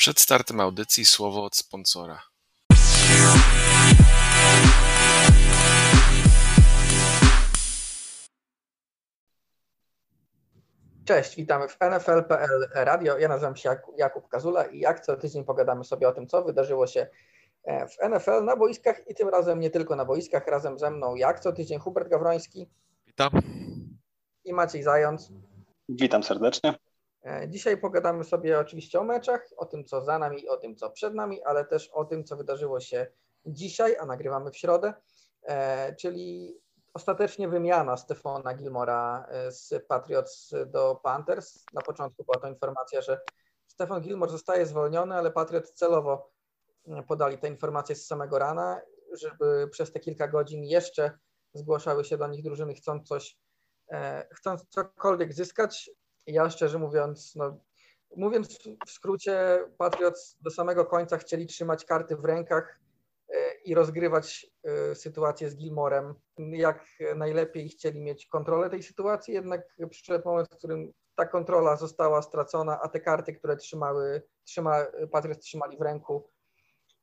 Przed startem audycji słowo od sponsora. Cześć, witamy w NFL.pl Radio. Ja nazywam się Jakub Kazula i jak co tydzień pogadamy sobie o tym, co wydarzyło się e, w NFL na boiskach i tym razem nie tylko na boiskach. Razem ze mną jak co tydzień Hubert Gawroński. Witam. I Maciej Zając. Witam serdecznie. E, dzisiaj pogadamy sobie oczywiście o meczach, o tym, co za nami, o tym, co przed nami, ale też o tym, co wydarzyło się dzisiaj, a nagrywamy w środę, e, czyli ostatecznie wymiana Stefana Gilmora e, z Patriots do Panthers. Na początku była to informacja, że Stefan Gilmore zostaje zwolniony, ale Patriots celowo podali tę informację z samego rana, żeby przez te kilka godzin jeszcze zgłaszały się do nich drużyny chcąc coś, chcąc cokolwiek zyskać. Ja szczerze mówiąc, no, mówiąc w skrócie, Patriots do samego końca chcieli trzymać karty w rękach e, i rozgrywać e, sytuację z Gilmorem. Jak najlepiej chcieli mieć kontrolę tej sytuacji, jednak przyszedł moment, w którym ta kontrola została stracona, a te karty, które trzymały, trzyma, Patriots trzymali w ręku,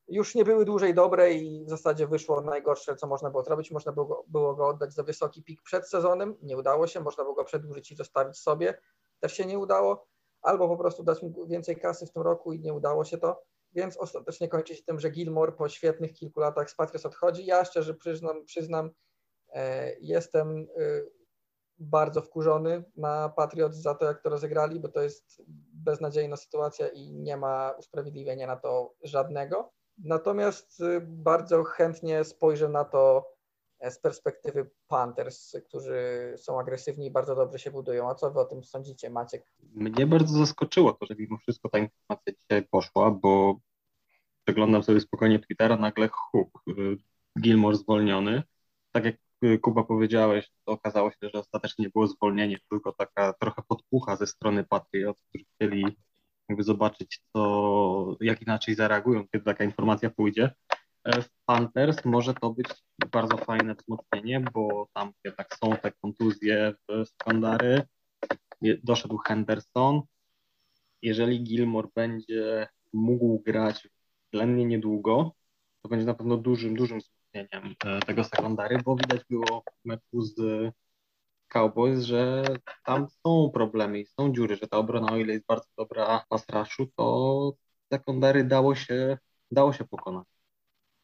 już nie były dłużej dobre i w zasadzie wyszło najgorsze, co można było zrobić. Można było, było go oddać za wysoki pik przed sezonem, nie udało się, można było go przedłużyć i zostawić sobie też się nie udało, albo po prostu dać mu więcej kasy w tym roku i nie udało się to, więc ostatecznie kończy się tym, że Gilmore po świetnych kilku latach z Patriots odchodzi. Ja szczerze przyznam, przyznam e, jestem e, bardzo wkurzony na Patriots za to, jak to rozegrali, bo to jest beznadziejna sytuacja i nie ma usprawiedliwienia na to żadnego. Natomiast e, bardzo chętnie spojrzę na to z perspektywy Panthers, którzy są agresywni i bardzo dobrze się budują. A co wy o tym sądzicie, Maciek? Mnie bardzo zaskoczyło to, że mimo wszystko ta informacja dzisiaj poszła, bo przeglądam sobie spokojnie Twittera, nagle huk, y, Gilmore zwolniony. Tak jak y, Kuba powiedziałeś, to okazało się, że ostatecznie nie było zwolnienie, tylko taka trochę podpucha ze strony Patriot, którzy chcieli jakby zobaczyć, co, jak inaczej zareagują, kiedy taka informacja pójdzie. E, w Panthers może to być bardzo fajne wzmocnienie, bo tam tak są te kontuzje w sekundary. Doszedł Henderson. Jeżeli Gilmore będzie mógł grać względnie niedługo, to będzie na pewno dużym, dużym wzmocnieniem e, tego sekundary, bo widać było w meczu z Cowboys, że tam są problemy i są dziury, że ta obrona, o ile jest bardzo dobra na straszu, to sekundary dało się, dało się pokonać.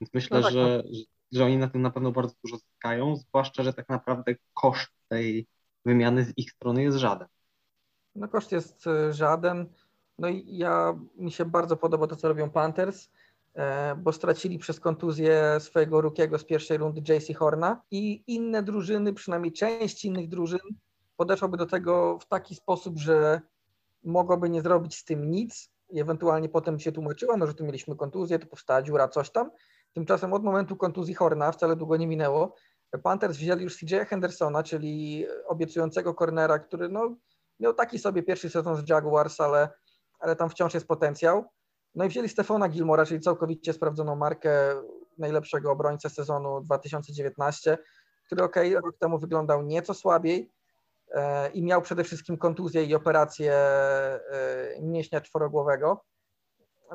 Więc myślę, no tak, że, no. że oni na tym na pewno bardzo dużo zyskają, zwłaszcza, że tak naprawdę koszt tej wymiany z ich strony jest żaden. No koszt jest e, żaden. No i ja, mi się bardzo podoba to, co robią Panthers, e, bo stracili przez kontuzję swojego rukiego z pierwszej rundy JC Horna i inne drużyny, przynajmniej część innych drużyn podeszłaby do tego w taki sposób, że mogłaby nie zrobić z tym nic i ewentualnie potem się tłumaczyła, no że tu mieliśmy kontuzję, to powstała dziura, coś tam, Tymczasem od momentu kontuzji Horna, wcale długo nie minęło, Panthers wzięli już CJ Hendersona, czyli obiecującego cornera, który no, miał taki sobie pierwszy sezon z Jaguars, ale, ale tam wciąż jest potencjał. No i wzięli Stefana Gilmora, czyli całkowicie sprawdzoną markę najlepszego obrońcę sezonu 2019, który ok, rok temu wyglądał nieco słabiej e, i miał przede wszystkim kontuzję i operację e, mięśnia czworogłowego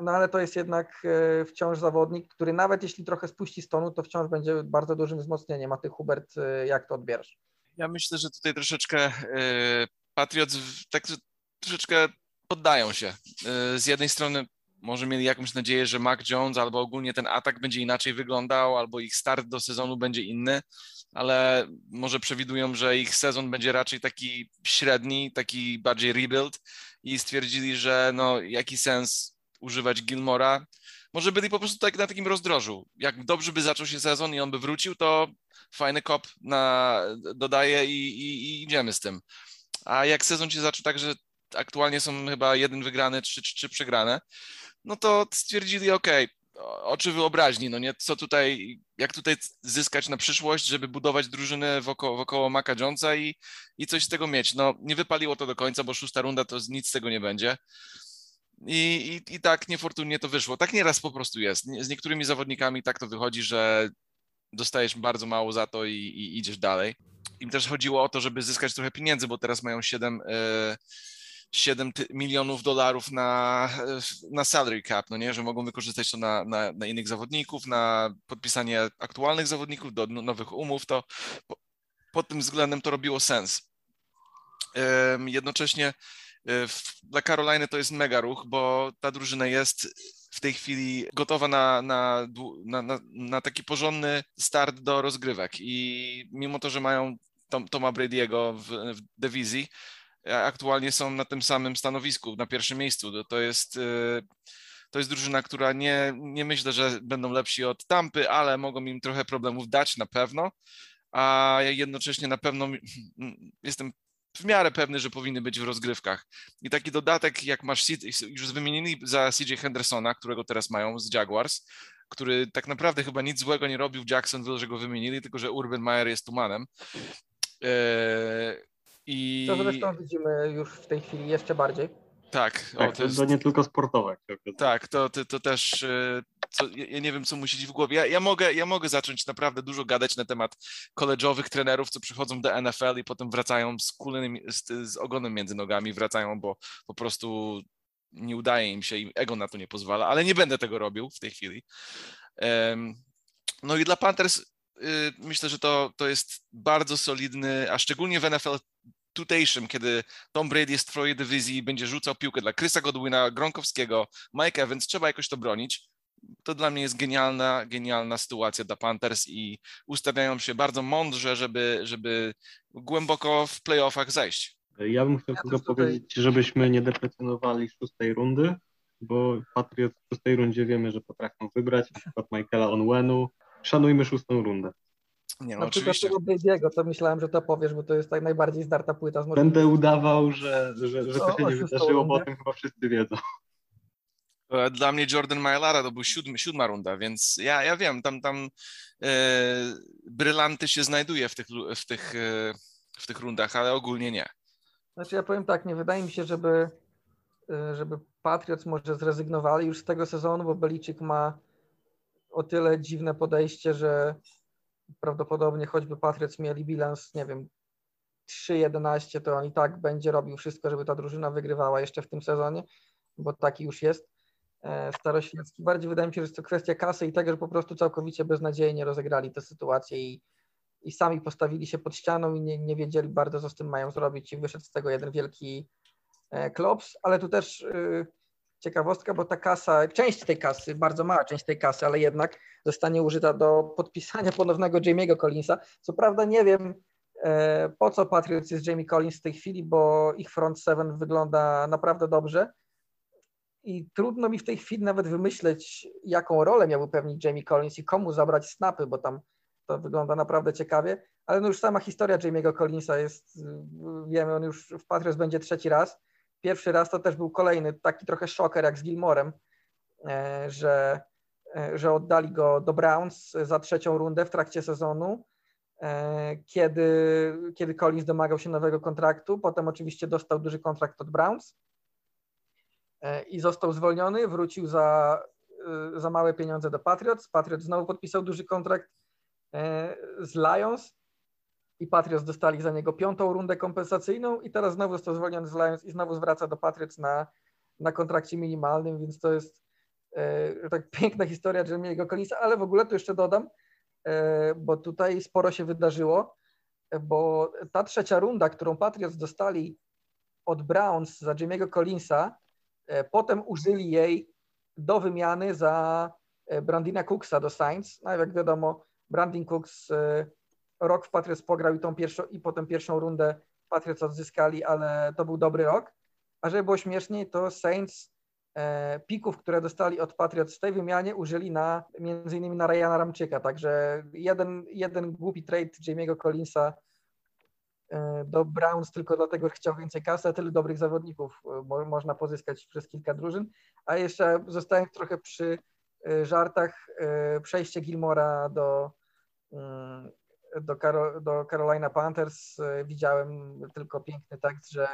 no ale to jest jednak e, wciąż zawodnik, który nawet jeśli trochę spuści stonu, to wciąż będzie bardzo dużym wzmocnieniem. A ty, Hubert, e, jak to odbierasz? Ja myślę, że tutaj troszeczkę e, Patriots tak troszeczkę poddają się. Z jednej strony może mieli jakąś nadzieję, że Mac Jones albo ogólnie ten atak będzie inaczej wyglądał, albo ich start do sezonu będzie inny, ale może przewidują, że ich sezon będzie raczej taki średni, taki bardziej rebuild i stwierdzili, że no jaki sens używać Gilmora. Może byli po prostu tak na takim rozdrożu. Jak dobrze by zaczął się sezon i on by wrócił, to fajny kop na, dodaje i, i, i idziemy z tym. A jak sezon się zaczął tak, że aktualnie są chyba jeden wygrany, trzy, trzy przegrane, no to stwierdzili, ok, oczy wyobraźni, no nie, co tutaj, jak tutaj zyskać na przyszłość, żeby budować drużynę wokoło, wokoło Maca Jonesa i, i coś z tego mieć. No nie wypaliło to do końca, bo szósta runda to nic z tego nie będzie. I, i, I tak niefortunnie to wyszło. Tak nieraz po prostu jest. Z niektórymi zawodnikami tak to wychodzi, że dostajesz bardzo mało za to i, i idziesz dalej. Im też chodziło o to, żeby zyskać trochę pieniędzy, bo teraz mają 7, 7 milionów dolarów na, na salary cap, no nie, że mogą wykorzystać to na, na, na innych zawodników, na podpisanie aktualnych zawodników do nowych umów, to pod tym względem to robiło sens. Jednocześnie e, dla Caroliny to jest mega ruch, bo ta drużyna jest w tej chwili gotowa na, na, na, na taki porządny start do rozgrywek i mimo to, że mają Tom, Toma Brady'ego w, w dywizji, aktualnie są na tym samym stanowisku, na pierwszym miejscu. To jest, e, to jest drużyna, która nie, nie myślę, że będą lepsi od Tampy, ale mogą im trochę problemów dać na pewno, a jednocześnie na pewno jestem w miarę pewny, że powinny być w rozgrywkach. I taki dodatek, jak masz, już wymienili za CJ Hendersona, którego teraz mają z Jaguars, który tak naprawdę chyba nic złego nie robił w Jacksonville, że go wymienili, tylko że Urban Meyer jest tumanem. Eee, i... To zresztą widzimy już w tej chwili jeszcze bardziej. Tak, tak o, to, jest... to nie tylko sportowe. Tak, to, to, to też, e, co, ja nie wiem, co musieć w głowie. Ja, ja, mogę, ja mogę zacząć naprawdę dużo gadać na temat koleżowych trenerów, co przychodzą do NFL i potem wracają z, kulnym, z, z ogonem między nogami, wracają, bo po prostu nie udaje im się i ego na to nie pozwala, ale nie będę tego robił w tej chwili. No i dla Panthers y, myślę, że to, to jest bardzo solidny, a szczególnie w NFL tutejszym, kiedy Tom Brady jest w twojej dywizji i będzie rzucał piłkę dla Chrisa Godwina, Gronkowskiego, Mike Evans, trzeba jakoś to bronić. To dla mnie jest genialna, genialna sytuacja dla Panthers i ustawiają się bardzo mądrze, żeby, żeby głęboko w playoffach zejść. Ja bym chciał ja tylko tutaj... powiedzieć, żebyśmy nie deprecjonowali szóstej rundy, bo Patriot w szóstej rundzie wiemy, że potrafią wybrać, na przykład Michaela Onwenu. Szanujmy szóstą rundę. Nie, no, no oczywiście. tego Brady'ego, to myślałem, że to powiesz, bo to jest tak najbardziej zdarta płyta z Będę udawał, że, że, że to się nie wydarzyło, bo o tym chyba wszyscy wiedzą. E, dla mnie Jordan Majelara to był siódmy, siódma runda, więc ja, ja wiem, tam, tam e, brylanty się znajduje w tych, w, tych, e, w tych rundach, ale ogólnie nie. Znaczy ja powiem tak, nie wydaje mi się, żeby, e, żeby Patriots może zrezygnowali już z tego sezonu, bo Beliczyk ma o tyle dziwne podejście, że prawdopodobnie choćby Patriots mieli bilans, nie wiem, 3-11, to on i tak będzie robił wszystko, żeby ta drużyna wygrywała jeszcze w tym sezonie, bo taki już jest staroświecki. Bardziej wydaje mi się, że jest to kwestia kasy i tego, że po prostu całkowicie beznadziejnie rozegrali tę sytuację i, i sami postawili się pod ścianą i nie, nie wiedzieli bardzo, co z tym mają zrobić i wyszedł z tego jeden wielki e, klops, ale tu też y, ciekawostka, bo ta kasa, część tej kasy, bardzo mała część tej kasy, ale jednak zostanie użyta do podpisania ponownego Jamie'ego Collinsa. Co prawda nie wiem, e, po co Patriots jest Jamie Collins w tej chwili, bo ich front seven wygląda naprawdę dobrze i trudno mi w tej chwili nawet wymyśleć, jaką rolę miałby pełnić Jamie Collins i komu zabrać snapy, bo tam to wygląda naprawdę ciekawie, ale no już sama historia Jamie'ego Collinsa jest, wiemy, on już w Patriots będzie trzeci raz, Pierwszy raz to też był kolejny taki trochę szoker jak z Gilmorem, e, że, e, że oddali go do Browns za trzecią rundę w trakcie sezonu, e, kiedy, kiedy Collins domagał się nowego kontraktu. Potem oczywiście dostał duży kontrakt od Browns i został zwolniony, wrócił za, za małe pieniądze do Patriots. Patriots znowu podpisał duży kontrakt z Lions i Patriots dostali za niego piątą rundę kompensacyjną i teraz znowu został zwolniony z Lions i znowu zwraca do Patriots na, na kontrakcie minimalnym, więc to jest e, tak piękna historia Jeremiego Collinsa, ale w ogóle tu jeszcze dodam, e, bo tutaj sporo się wydarzyło, bo ta trzecia runda, którą Patriots dostali od Browns za Jimmy'ego Collinsa, e, potem użyli jej do wymiany za e, Brandina Cooksa do Saints. No jak wiadomo, Brandin Cooks e, rok w Patriots pograł i, tą pierwszą, i potem pierwszą rundę Patriots odzyskali, ale to był dobry rok. A żeby było śmieszniej, to Saints e, pików, które dostali od Patriots w tej wymianie użyli na między innymi na Ryana Ramczyka, także jeden, jeden głupi trade Jamie'ego Collinsa e, do Browns tylko dlatego, że chciał więcej kasy, a tyle dobrych zawodników e, mo, można pozyskać przez kilka drużyn. A jeszcze zostając trochę przy e, żartach, e, przejście Gilmora do, mm, do, Caro, do Carolina Panthers. E, widziałem tylko piękny tekst, że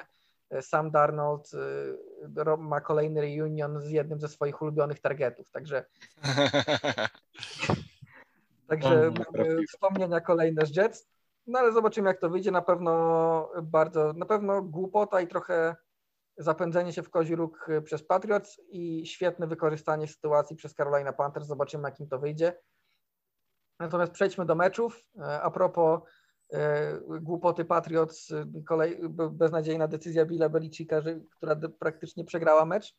e, Sam Darnold e, ma kolejny reunion z jednym ze swoich ulubionych targetów, także także wspomnienia kolejne z Jets, no ale zobaczymy jak to wyjdzie, na pewno bardzo, na pewno głupota i trochę zapędzenie się w kozi róg przez Patriots i świetne wykorzystanie sytuacji przez Carolina Panthers. Zobaczymy, jak im to wyjdzie. Natomiast przejdźmy do meczów. A propos głupoty Patriots, kolej, beznadziejna decyzja Billa Belicika, która praktycznie przegrała mecz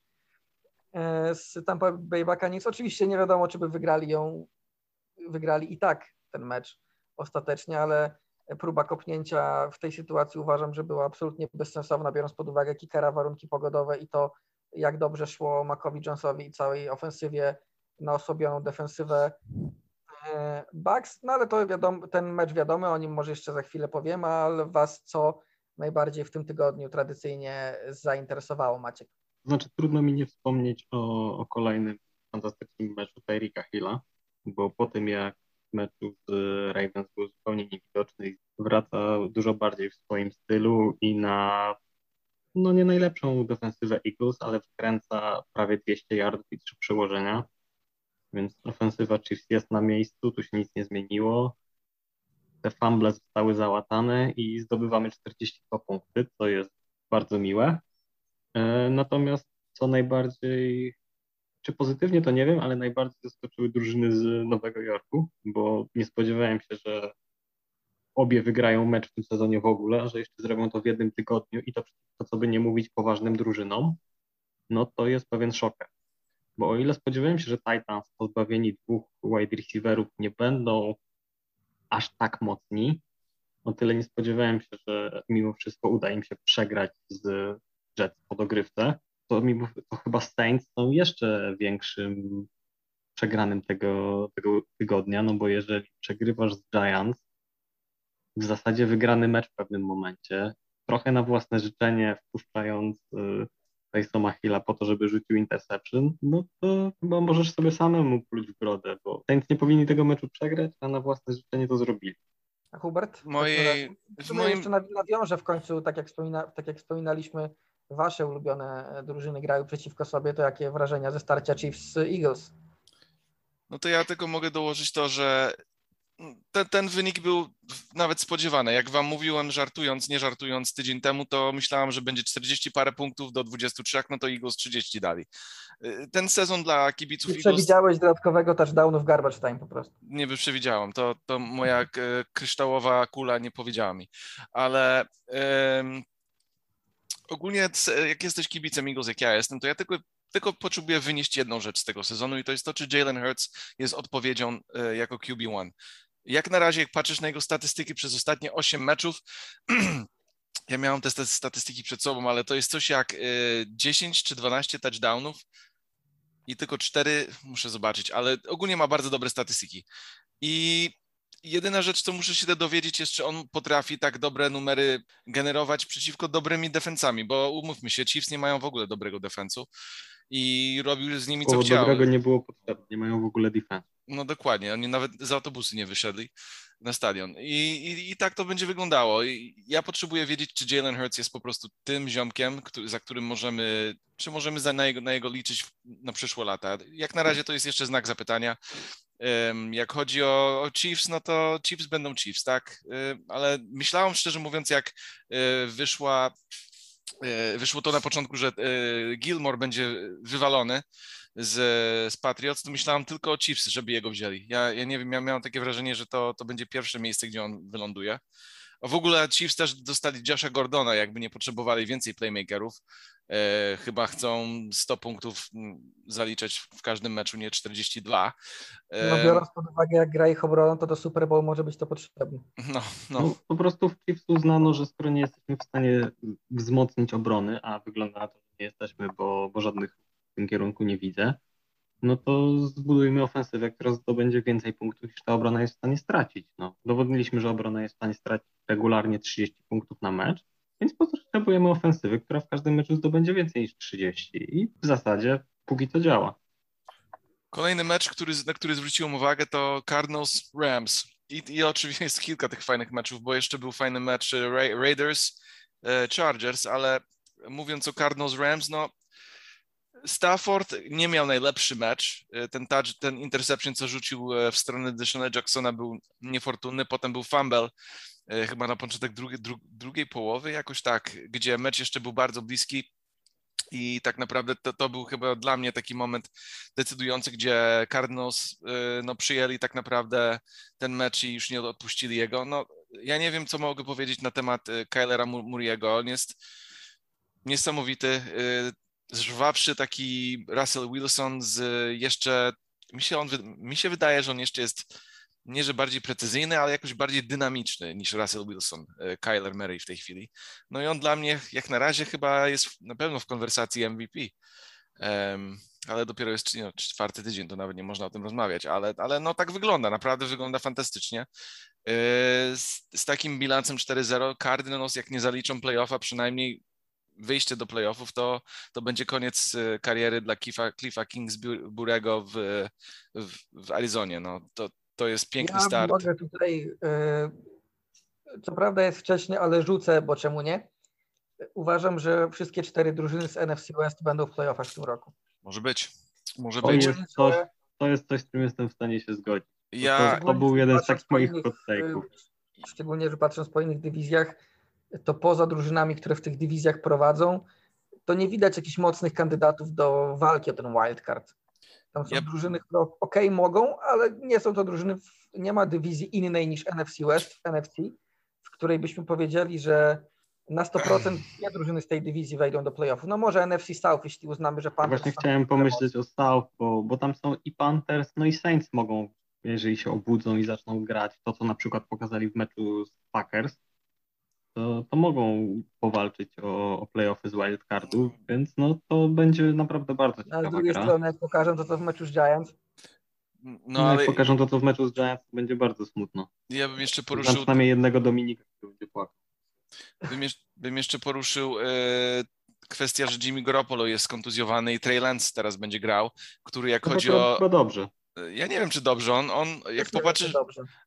z Tampa Bay Buccaneers. Oczywiście nie wiadomo, czy by wygrali ją, wygrali i tak ten mecz ostatecznie, ale próba kopnięcia w tej sytuacji uważam, że była absolutnie bezsensowna, biorąc pod uwagę kickera, warunki pogodowe i to, jak dobrze szło Macowi Jonesowi i całej ofensywie na osobioną defensywę e, Bucks, no ale to wiadomo, ten mecz wiadomy, o nim może jeszcze za chwilę powiem, ale was co najbardziej w tym tygodniu tradycyjnie zainteresowało, Maciek? Znaczy trudno mi nie wspomnieć o, o kolejnym fantastycznym meczu Tyrika Hilla, bo po tym jak meczu z Ravens był zupełnie niewidoczny i wraca dużo bardziej w swoim stylu i na no nie najlepszą defensywę Eagles, ale wkręca prawie 200 yardów i 3 przełożenia, więc ofensywa Chiefs jest na miejscu, tu się nic nie zmieniło. Te fumble zostały załatane i zdobywamy 42 punkty, co jest bardzo miłe. E, natomiast co najbardziej czy pozytywnie to nie wiem, ale najbardziej zaskoczyły drużyny z Nowego Jorku, bo nie spodziewałem się, że obie wygrają mecz w tym sezonie w ogóle, że jeszcze zrobią to w jednym tygodniu i to, to co by nie mówić poważnym drużynom, no to jest pewien szok. Bo o ile spodziewałem się, że Titans pozbawieni dwóch wide receiverów nie będą aż tak mocni, o tyle nie spodziewałem się, że mimo wszystko uda im się przegrać z Jets po dogrywce to, mimo, to chyba Saints są jeszcze większym przegranym tego, tego tygodnia, no bo jeżeli przegrywasz z Giants, w zasadzie wygrany mecz w pewnym momencie, trochę na własne życzenie wpuszczając y, Tysona Hilla po to, żeby rzucił interception, no to chyba możesz sobie samemu pluć w brodę, bo Saints nie powinni tego meczu przegrać, a na własne życzenie to zrobili. A Hubert? Mojej, w moim... jeszcze nawiążę w końcu, tak jak, wspomina, tak jak wspominaliśmy, wasze ulubione drużyny grają przeciwko sobie, to jakie wrażenia ze starcia Chiefs Eagles? No to ja tylko mogę dołożyć to, że ten, ten wynik był nawet spodziewany. Jak wam mówiłem, żartując, nie żartując tydzień temu, to myślałam, że będzie 40 parę punktów do 23, no to Eagles 30 dali. Ten sezon dla kibiców nie Eagles... przewidziałeś dodatkowego touchdownu w garbage time po prostu. Nie by przewidziałam, to, to moja e, kryształowa kula nie powiedziała mi. Ale ogólnie jak jesteś kibicem Eagles, jak ja jestem, to ja tylko, tylko potrzebuję wynieść jedną rzecz z tego sezonu i to jest to, czy Jalen Hurts jest odpowiedzią e, jako QB1. Jak na razie, jak patrzysz na jego statystyki przez ostatnie 8 meczów, ja miałem te statystyki przed sobą, ale to jest coś jak 10 e, czy 12 touchdownów i tylko 4, muszę zobaczyć, ale ogólnie ma bardzo dobre statystyki. I jedyna rzecz, co muszę się dowiedzieć, jest, czy on potrafi tak dobre numery generować przeciwko dobrymi defensami, bo umówmy się, Chiefs nie mają w ogóle dobrego defensu i robił z nimi co chciał. dobrego nie było potrzebne, nie mają w ogóle defensu. No dokładnie, oni nawet z autobusy nie wyszedli na stadion. I, i, i tak to będzie wyglądało. I ja potrzebuję wiedzieć, czy Jalen Hurts jest po prostu tym ziomkiem, który, za którym możemy, czy możemy za, na, jego, na jego liczyć na przyszłe lata. Jak na razie to jest jeszcze znak zapytania. Jak chodzi o, Chiefs, no to Chiefs będą Chiefs, tak? Ale myślałem szczerze mówiąc, jak e, wyszła, e, wyszło to na początku, że e, Gilmore będzie wywalony z, z Patriots, to myślałem tylko o Chiefs, żeby jego wzięli. Ja, ja nie wiem, ja miałem takie wrażenie, że to, to będzie pierwsze miejsce, gdzie on wyląduje. W ogóle Chiefs też dostali Josha Gordona, jakby nie potrzebowali więcej playmakerów. E, chyba chcą 100 punktów mm, zaliczać w każdym meczu, nie 42. E, no biorąc pod uwagę, jak gra ich obroną, to do Super Bowl może być to potrzebne. No, no. no po prostu w Chiefs uznano, że skoro nie jesteśmy w stanie wzmocnić obrony, a wygląda na to, że nie jesteśmy, bo, bo żadnych w tym kierunku nie widzę, no to zbudujmy ofensywę, która zdobędzie więcej punktów niż ta obrona jest w stanie stracić. No, dowodniliśmy, że obrona jest w stanie stracić regularnie 30 punktów na mecz, więc potrzebujemy ofensywy, która w każdym meczu zdobędzie więcej niż 30 i w zasadzie póki to działa. Kolejny mecz, który, na który zwróciłem uwagę to Cardinals Rams. I, I oczywiście jest kilka tych fajnych meczów, bo jeszcze był fajny mecz Ra Raiders e, Chargers, ale mówiąc o Cardinals Rams, no Stafford nie miał najlepszy mecz. E, ten touch, ten interception, co rzucił e, w stronę Deshona Jacksona był niefortunny. Potem był fumble, e, chyba na początek dru, drugiej połowy, jakoś tak, gdzie mecz jeszcze był bardzo bliski. I tak naprawdę to, to był chyba dla mnie taki moment decydujący, gdzie Cardinals no, przyjęli tak naprawdę ten mecz i już nie odpuścili jego. No, ja nie wiem, co mogę powiedzieć na temat Kylera Muriego. On jest niesamowity, żwawszy taki Russell Wilson z jeszcze, mi się, on, mi się wydaje, że on jeszcze jest nie, że bardziej precyzyjny, ale jakoś bardziej dynamiczny niż Russell Wilson, e, Kyler Murray w tej chwili. No i on dla mnie jak na razie chyba jest na pewno w konwersacji MVP. Um, ale dopiero jest no, czwarty tydzień, to nawet nie można o tym rozmawiać, ale, ale no tak wygląda, naprawdę wygląda fantastycznie. E, z, z takim bilansem 4-0 Cardinals jak nie zaliczą playoffa, przynajmniej wyjście do playoffów, to, to będzie koniec e, kariery dla Cliffa, Cliffa Kingsburego w, w, w Arizonie. No, to, to jest piękny ja start. Mogę tutaj, yy, co prawda jest wcześnie, ale rzucę, bo czemu nie? Uważam, że wszystkie cztery drużyny z NFC West będą w playoffach w tym roku. Może być. Może to być. Jest coś, to jest coś, z czym jestem w stanie się zgodzić. Ja... To, to był jeden z takich moich hot take'ów. Szczególnie, że patrząc po innych dywizjach, to poza drużynami, które w tych dywizjach prowadzą, to nie widać jakichś mocnych kandydatów do walki o ten wildcard. Tam są yep. drużyny, które ok, mogą, ale nie są to drużyny, nie ma dywizji innej niż NFC West w NFC, w której byśmy powiedzieli, że na 100% dwie drużyny z tej dywizji wejdą do playoffów. No może NFC South, jeśli uznamy, że Panthers... Właśnie chciałem pomyśleć o South, bo, bo tam są i Panthers, no i Saints mogą, jeżeli się obudzą i zaczną grać, to co na przykład pokazali w meczu z Packers, to, to mogą powalczyć o, o playoffy z wildcardu, więc no to będzie naprawdę bardzo ciekawa A z drugiej gra. strony, jak pokażą to, co w meczu z Giants, no, no ale... jak pokażą to, co w meczu z Giants, to będzie bardzo smutno. Ja bym jeszcze poruszył... Znam przynajmniej jednego Dominika, który będzie płakał. Bym, jeszcze, bym jeszcze poruszył e, kwestię, że Jimmy Garoppolo jest kontuzjowany i Trey Lance teraz będzie grał, który jak to chodzi to, o... To dobrze. Ja nie wiem, czy dobrze. On, on jak popatrzysz,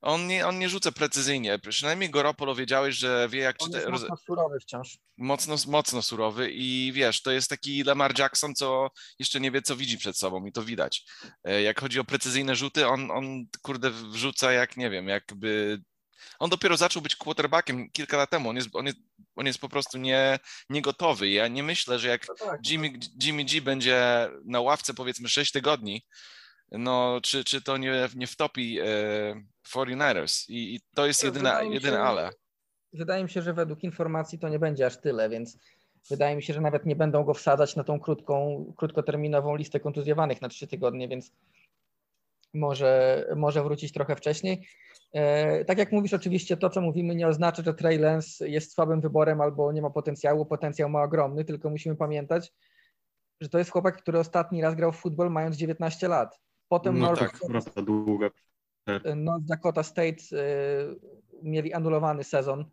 on nie, on nie rzuca precyzyjnie. Przynajmniej Garoppolo wiedziałeś, że wie jak... On jest mocno surowy wciąż. Mocno, mocno surowy i wiesz, to jest taki Lamar Jackson, co jeszcze nie wie, co widzi przed sobą i to widać. E, jak chodzi o precyzyjne rzuty, on, on kurde wrzuca jak, nie wiem, jakby... On dopiero zaczął być quarterbackiem kilka lat temu. On jest, on jest, on jest po prostu nie, nie gotowy. Ja nie myślę, że jak No tak. Jimmy, Jimmy G będzie na ławce powiedzmy 6 tygodni, no, czy, czy to nie, nie wtopi e, 49ers I, i to jest To jedyne, ale. Wydaje mi się, że według informacji to nie będzie aż tyle, więc wydaje mi się, że nawet nie będą go wsadzać na tą krótką, krótkoterminową listę kontuzjowanych na trzy tygodnie, więc może, może wrócić trochę wcześniej. E, tak jak mówisz, oczywiście to, co mówimy, nie oznacza, że Trey Lance jest słabym wyborem albo nie ma potencjału. Potencjał ma ogromny, tylko musimy pamiętać, że to jest chłopak, który ostatni raz grał w futbol mając 19 lat. Potem No North, tak, Prawda, długa. North Dakota State y, mieli anulowany sezon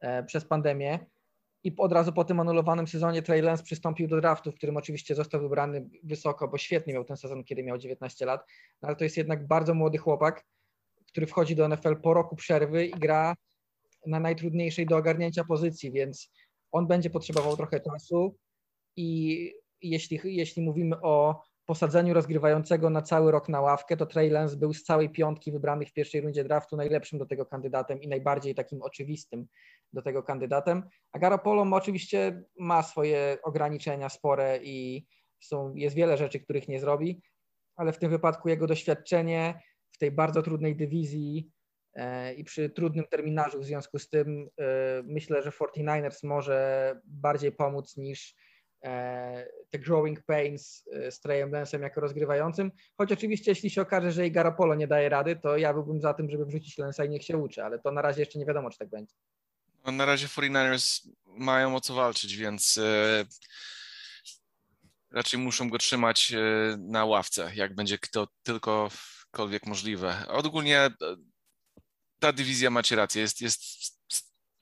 e, przez pandemię i od razu po tym anulowanym sezonie Trey Lance przystąpił do draftu, w którym oczywiście został wybrany wysoko, bo świetnie miał ten sezon, kiedy miał 19 lat, no ale to jest jednak bardzo młody chłopak, który wchodzi do NFL po roku przerwy i gra na najtrudniejszej do ogarnięcia pozycji, więc on będzie potrzebował trochę czasu i jeśli, jeśli mówimy o posadzeniu rozgrywającego na cały rok na ławkę, to Trey Lance był z całej piątki wybranych w pierwszej rundzie draftu najlepszym do tego kandydatem i najbardziej takim oczywistym do tego kandydatem. A Garoppolo oczywiście ma swoje ograniczenia spore i są, jest wiele rzeczy, których nie zrobi, ale w tym wypadku jego doświadczenie w tej bardzo trudnej dywizji e, i przy trudnym terminarzu w związku z tym e, myślę, że 49ers może bardziej pomóc niż te growing pains e, z Treyem Lance'em jako rozgrywającym, choć oczywiście jeśli się okaże, że i Garoppolo nie daje rady, to ja byłbym za tym, żeby wrzucić Lance'a i niech się uczy, ale to na razie jeszcze nie wiadomo, czy tak będzie. No, na razie 49ers mają o co walczyć, więc e, raczej muszą go trzymać e, na ławce, jak będzie kto tylkokolwiek możliwe. Ogólnie e, ta dywizja, macie rację, jest, jest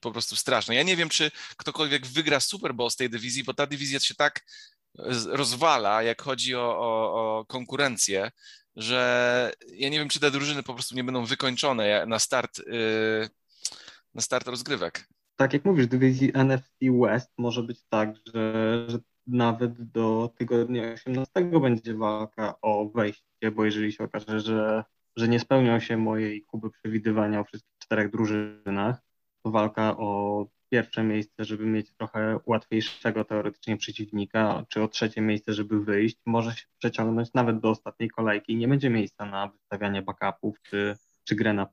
po prostu straszna. Ja nie wiem, czy ktokolwiek wygra Super Bowl z tej dywizji, bo ta dywizja się tak z- rozwala, jak chodzi o, o, o konkurencję, że ja nie wiem, czy te drużyny po prostu nie będą wykończone na start, y, na start rozgrywek. Tak jak mówisz, dywizji NFC West może być tak, że, że nawet do tygodnia 18 będzie walka o wejście, bo jeżeli się okaże, że, że nie spełnią się moje i Kuby przewidywania o wszystkich czterech drużynach, to walka o pierwsze miejsce, żeby mieć trochę łatwiejszego teoretycznie przeciwnika, czy o trzecie miejsce, żeby wyjść, może się przeciągnąć nawet do ostatniej kolejki nie będzie miejsca na wystawianie backupów czy, czy grę na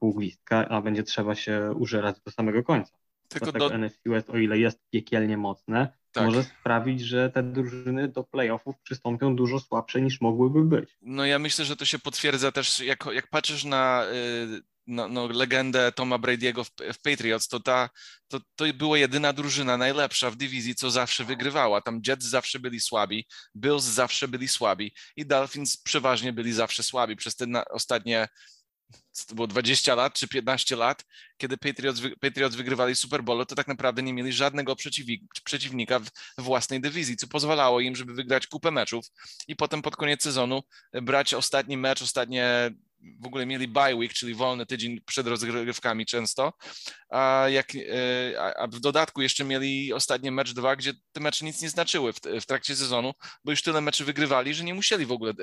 a będzie trzeba się użerać do samego końca. Tylko do... NFC West, o ile jest piekielnie mocne, tak. może sprawić, że te drużyny do playoffów przystąpią dużo słabsze niż mogłyby być. No ja myślę, że to się potwierdza też, jak, jak patrzysz na y, no, no, legendę Toma Brady'ego w, w, Patriots, to, ta, to, to była jedyna drużyna najlepsza w dywizji, co zawsze wygrywała. Tam Jets zawsze byli słabi, Bills zawsze byli słabi i Dolphins przeważnie byli zawsze słabi przez te na, ostatnie to było 20 lat czy 15 lat, kiedy Patriots, Patriots wygrywali Super Bowl, to tak naprawdę nie mieli żadnego przeciwnika w własnej dywizji, co pozwalało im, żeby wygrać kupę meczów i potem pod koniec sezonu brać ostatni mecz, ostatnie w ogóle mieli bye week, czyli wolny tydzień przed rozgrywkami często, a, jak, e, a w dodatku jeszcze mieli ostatnie mecz dwa, gdzie te mecze nic nie znaczyły w, w trakcie sezonu, bo już tyle meczy wygrywali, że nie musieli w ogóle e,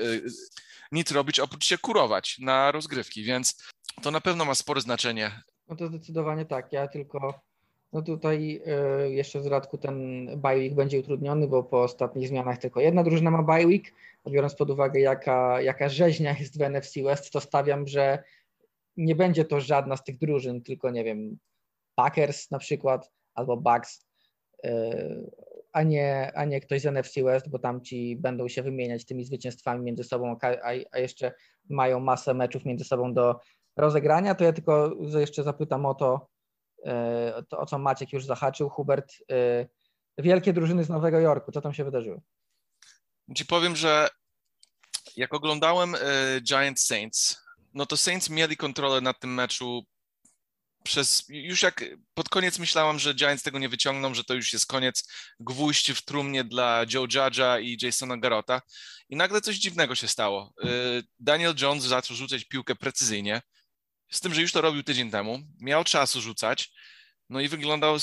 nic robić, oprócz się kurować na rozgrywki, więc to na pewno ma spore znaczenie. No to zdecydowanie tak, ja tylko no tutaj e, jeszcze w dodatku ten bye będzie utrudniony, bo po ostatnich zmianach tylko jedna drużyna ma bye week, biorąc pod uwagę jaka, jaka rzeźnia jest w NFC West, to stawiam, że nie będzie to żadna z tych drużyn, tylko nie wiem, Packers na przykład albo Bucks, e, a nie, a nie ktoś z NFC West, bo tam ci będą się wymieniać tymi zwycięstwami między sobą, a, a jeszcze mają masę meczów między sobą do rozegrania, to ja tylko jeszcze zapytam o to, to o co Maciek już zahaczył, Hubert, e, wielkie drużyny z Nowego Jorku, co tam się wydarzyło? Ci powiem, że jak oglądałem y, Giant Saints, no to Saints mieli kontrolę nad tym meczu przez, już jak pod koniec myślałem, że Giants tego nie wyciągną, że to już jest koniec, gwóźdź w trumnie dla Joe Judge'a i Jasona Garota i nagle coś dziwnego się stało. Daniel Jones zaczął rzucać piłkę precyzyjnie, z tym, że już to robił tydzień temu, miał czasu rzucać, no i wyglądał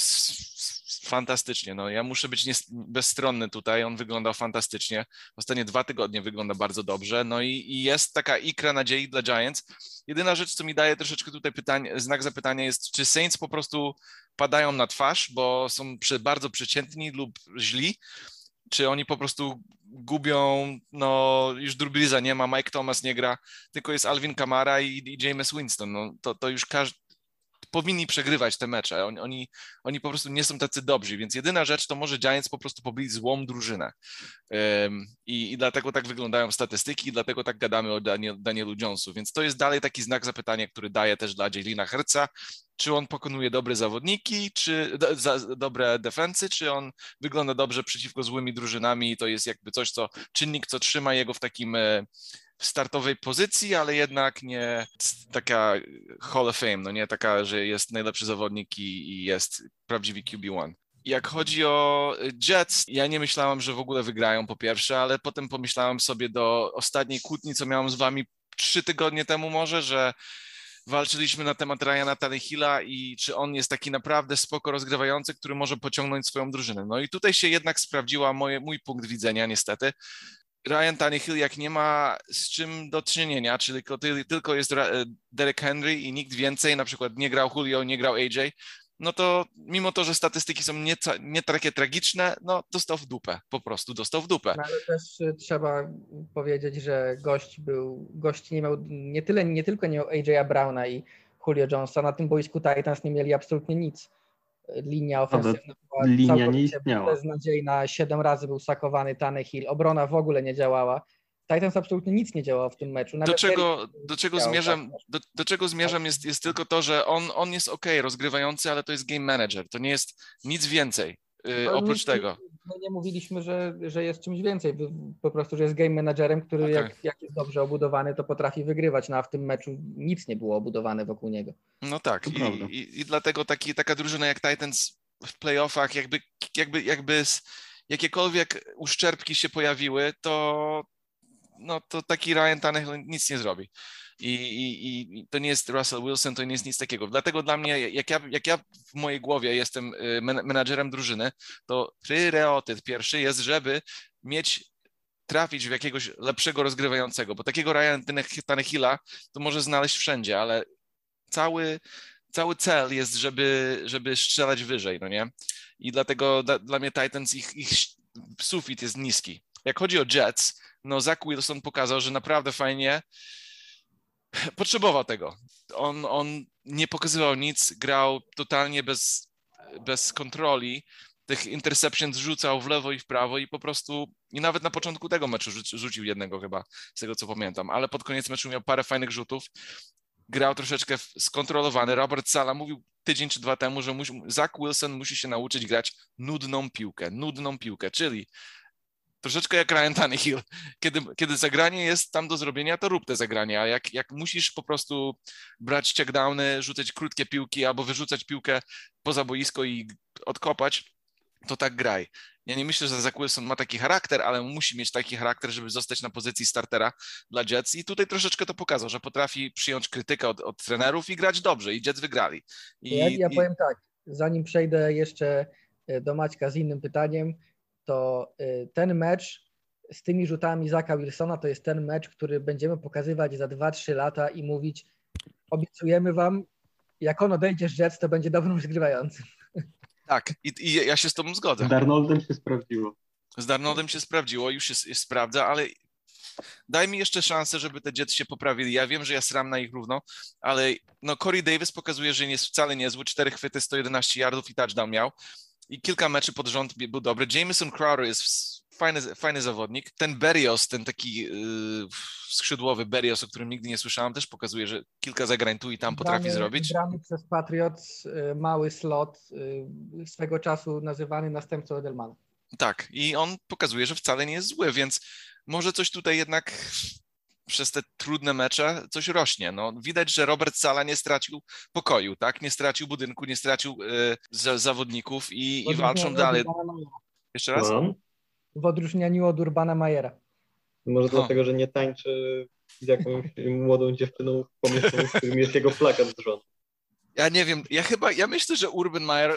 fantastycznie. No, ja muszę być bezstronny tutaj. On wyglądał fantastycznie. Ostatnie dwa tygodnie wygląda bardzo dobrze. No i, i, jest taka ikra nadziei dla Giants. Jedyna rzecz, co mi daje troszeczkę tutaj pytań, znak zapytania jest, czy Saints po prostu padają na twarz, bo są przy, bardzo przeciętni lub źli, czy oni po prostu gubią, no już Drew nie ma, Mike Thomas nie gra, tylko jest Alvin Kamara i, i James Winston. No, to, to już każdy, powinni przegrywać te mecze. Oni, oni, oni po prostu nie są tacy dobrzy, więc jedyna rzecz to może Giants po prostu pobić złą drużynę. Um, i, i, dlatego tak wyglądają statystyki, i dlatego tak gadamy o Daniel, Danielu Jonesu. Więc to jest dalej taki znak zapytania, który daje też dla Jalina Herca, czy on pokonuje dobre zawodniki, czy do, za, dobre defensy, czy on wygląda dobrze przeciwko złymi drużynami i to jest jakby coś, co czynnik, co trzyma jego w takim e, w startowej pozycji, ale jednak nie taka Hall of Fame, no nie taka, że jest najlepszy zawodnik i, i jest prawdziwy QB1. Jak chodzi o Jets, ja nie myślałem, że w ogóle wygrają po pierwsze, ale potem pomyślałem sobie do ostatniej kłótni, co miałem z wami trzy tygodnie temu może, że walczyliśmy na temat Ryana Tannehilla i czy on jest taki naprawdę spoko rozgrywający, który może pociągnąć swoją drużynę. No i tutaj się jednak sprawdziła moje, mój punkt widzenia niestety, Ryan Tannehill, jak nie ma z czym do czynienia, czyli tylko jest Derek Henry i nikt więcej, na przykład nie grał Julio, nie grał AJ, no to mimo to, że statystyki są nie, nie takie tragiczne, no dostał w dupę, po prostu dostał w dupę. No, ale też y, trzeba powiedzieć, że gość był, gość nie miał, nie tyle, nie tylko nie miał AJ'a Browna i Julio Jonesa, na tym boisku Titans nie mieli absolutnie nic linia ofensywna była linia nie istniała. beznadziejna, siedem razy był sakowany Tannehill, obrona w ogóle nie działała. Titans absolutnie nic nie działało w tym meczu. Nawet do czego, do czego zmierzam, tak. do, do, czego zmierzam jest, jest tylko to, że on, on jest ok, rozgrywający, ale to jest game manager, to nie jest nic więcej yy, oprócz tego my nie mówiliśmy, że, że jest czymś więcej, po prostu, że jest game managerem, który okay. jak, jak jest dobrze obudowany, to potrafi wygrywać, no a w tym meczu nic nie było obudowane wokół niego. No tak, I, i, i, dlatego taki, taka drużyna jak Titans w playoffach, jakby, jakby, jakby jakiekolwiek uszczerbki się pojawiły, to, no, to taki Ryan Tannehill nic nie zrobi. I, i, I, to nie jest Russell Wilson, to nie jest nic takiego. Dlatego dla mnie, jak ja, jak ja w mojej głowie jestem y, menadżerem drużyny, to priorytet pierwszy jest, żeby mieć trafić w jakiegoś lepszego rozgrywającego, bo takiego Ryan Tannehilla to może znaleźć wszędzie, ale cały cały cel jest, żeby, żeby strzelać wyżej, no nie? I dlatego dla, dla mnie Titans, ich, ich sufit jest niski. Jak chodzi o Jets, no Zach Wilson pokazał, że naprawdę fajnie potrzebował tego. On, on nie pokazywał nic, grał totalnie bez, bez kontroli. Tych interceptions rzucał w lewo i w prawo i po prostu, i nawet na początku tego meczu rzucił jednego chyba, z tego co pamiętam, ale pod koniec meczu miał parę fajnych rzutów. Grał troszeczkę skontrolowany. Robert Sala mówił tydzień czy dwa temu, że Zach Wilson musi się nauczyć grać nudną piłkę, nudną piłkę, czyli troszeczkę jak Ryan Tannehill. Kiedy, kiedy zagranie jest tam do zrobienia, to rób te zagrania. A jak, jak musisz po prostu brać checkdowny, rzucać krótkie piłki albo wyrzucać piłkę poza boisko i odkopać, to tak graj. Ja nie myślę, że Zach Wilson ma taki charakter, ale musi mieć taki charakter, żeby zostać na pozycji startera dla Jets i tutaj troszeczkę to pokazał, że potrafi przyjąć krytykę od, od trenerów i grać dobrze i Jets wygrali. I, ja, ja i... powiem tak, zanim przejdę jeszcze e, do Maćka z innym pytaniem, to y, ten mecz z tymi rzutami Zaka Wilsona to jest ten mecz, który będziemy pokazywać za 2-3 lata i mówić obiecujemy wam, jak on odejdzie z Jets, to będzie dobrym rozgrywającym. Tak, i, i ja się z tobą zgodzę. Z Darnoldem się sprawdziło. Z Darnoldem się sprawdziło, już się, się sprawdza, ale daj mi jeszcze szansę, żeby te Jets się poprawili. Ja wiem, że ja sram na ich równo, ale no Corey Davis pokazuje, że nie jest wcale niezły. Cztery chwyty, 111 yardów i touchdown miał i kilka meczy pod rząd był dobry. Jameson Crowder jest fajny, fajny zawodnik. Ten Berrios, ten taki yy, skrzydłowy Berrios, o którym nigdy nie słyszałem, też pokazuje, że kilka zagrań tu i tam potrafi grany, zrobić. Grany przez Patriots y, mały slot, y, swego czasu nazywany następcą Edelmana. Tak, i on pokazuje, że wcale nie jest zły, więc może coś tutaj jednak przez te trudne mecze coś rośnie. No, widać, że Robert Sala nie stracił pokoju, tak? Nie stracił budynku, nie stracił y, zawodników i, i walczą dalej. Jeszcze raz? No. W odróżnieniu od Urbana Majera. Może no. dlatego, że nie tańczy z jakąś młodą dziewczyną w pomieszczeniu, w którym jest jego plakat z żoną. Ja nie wiem, ja chyba, ja myślę, że Urban Meyer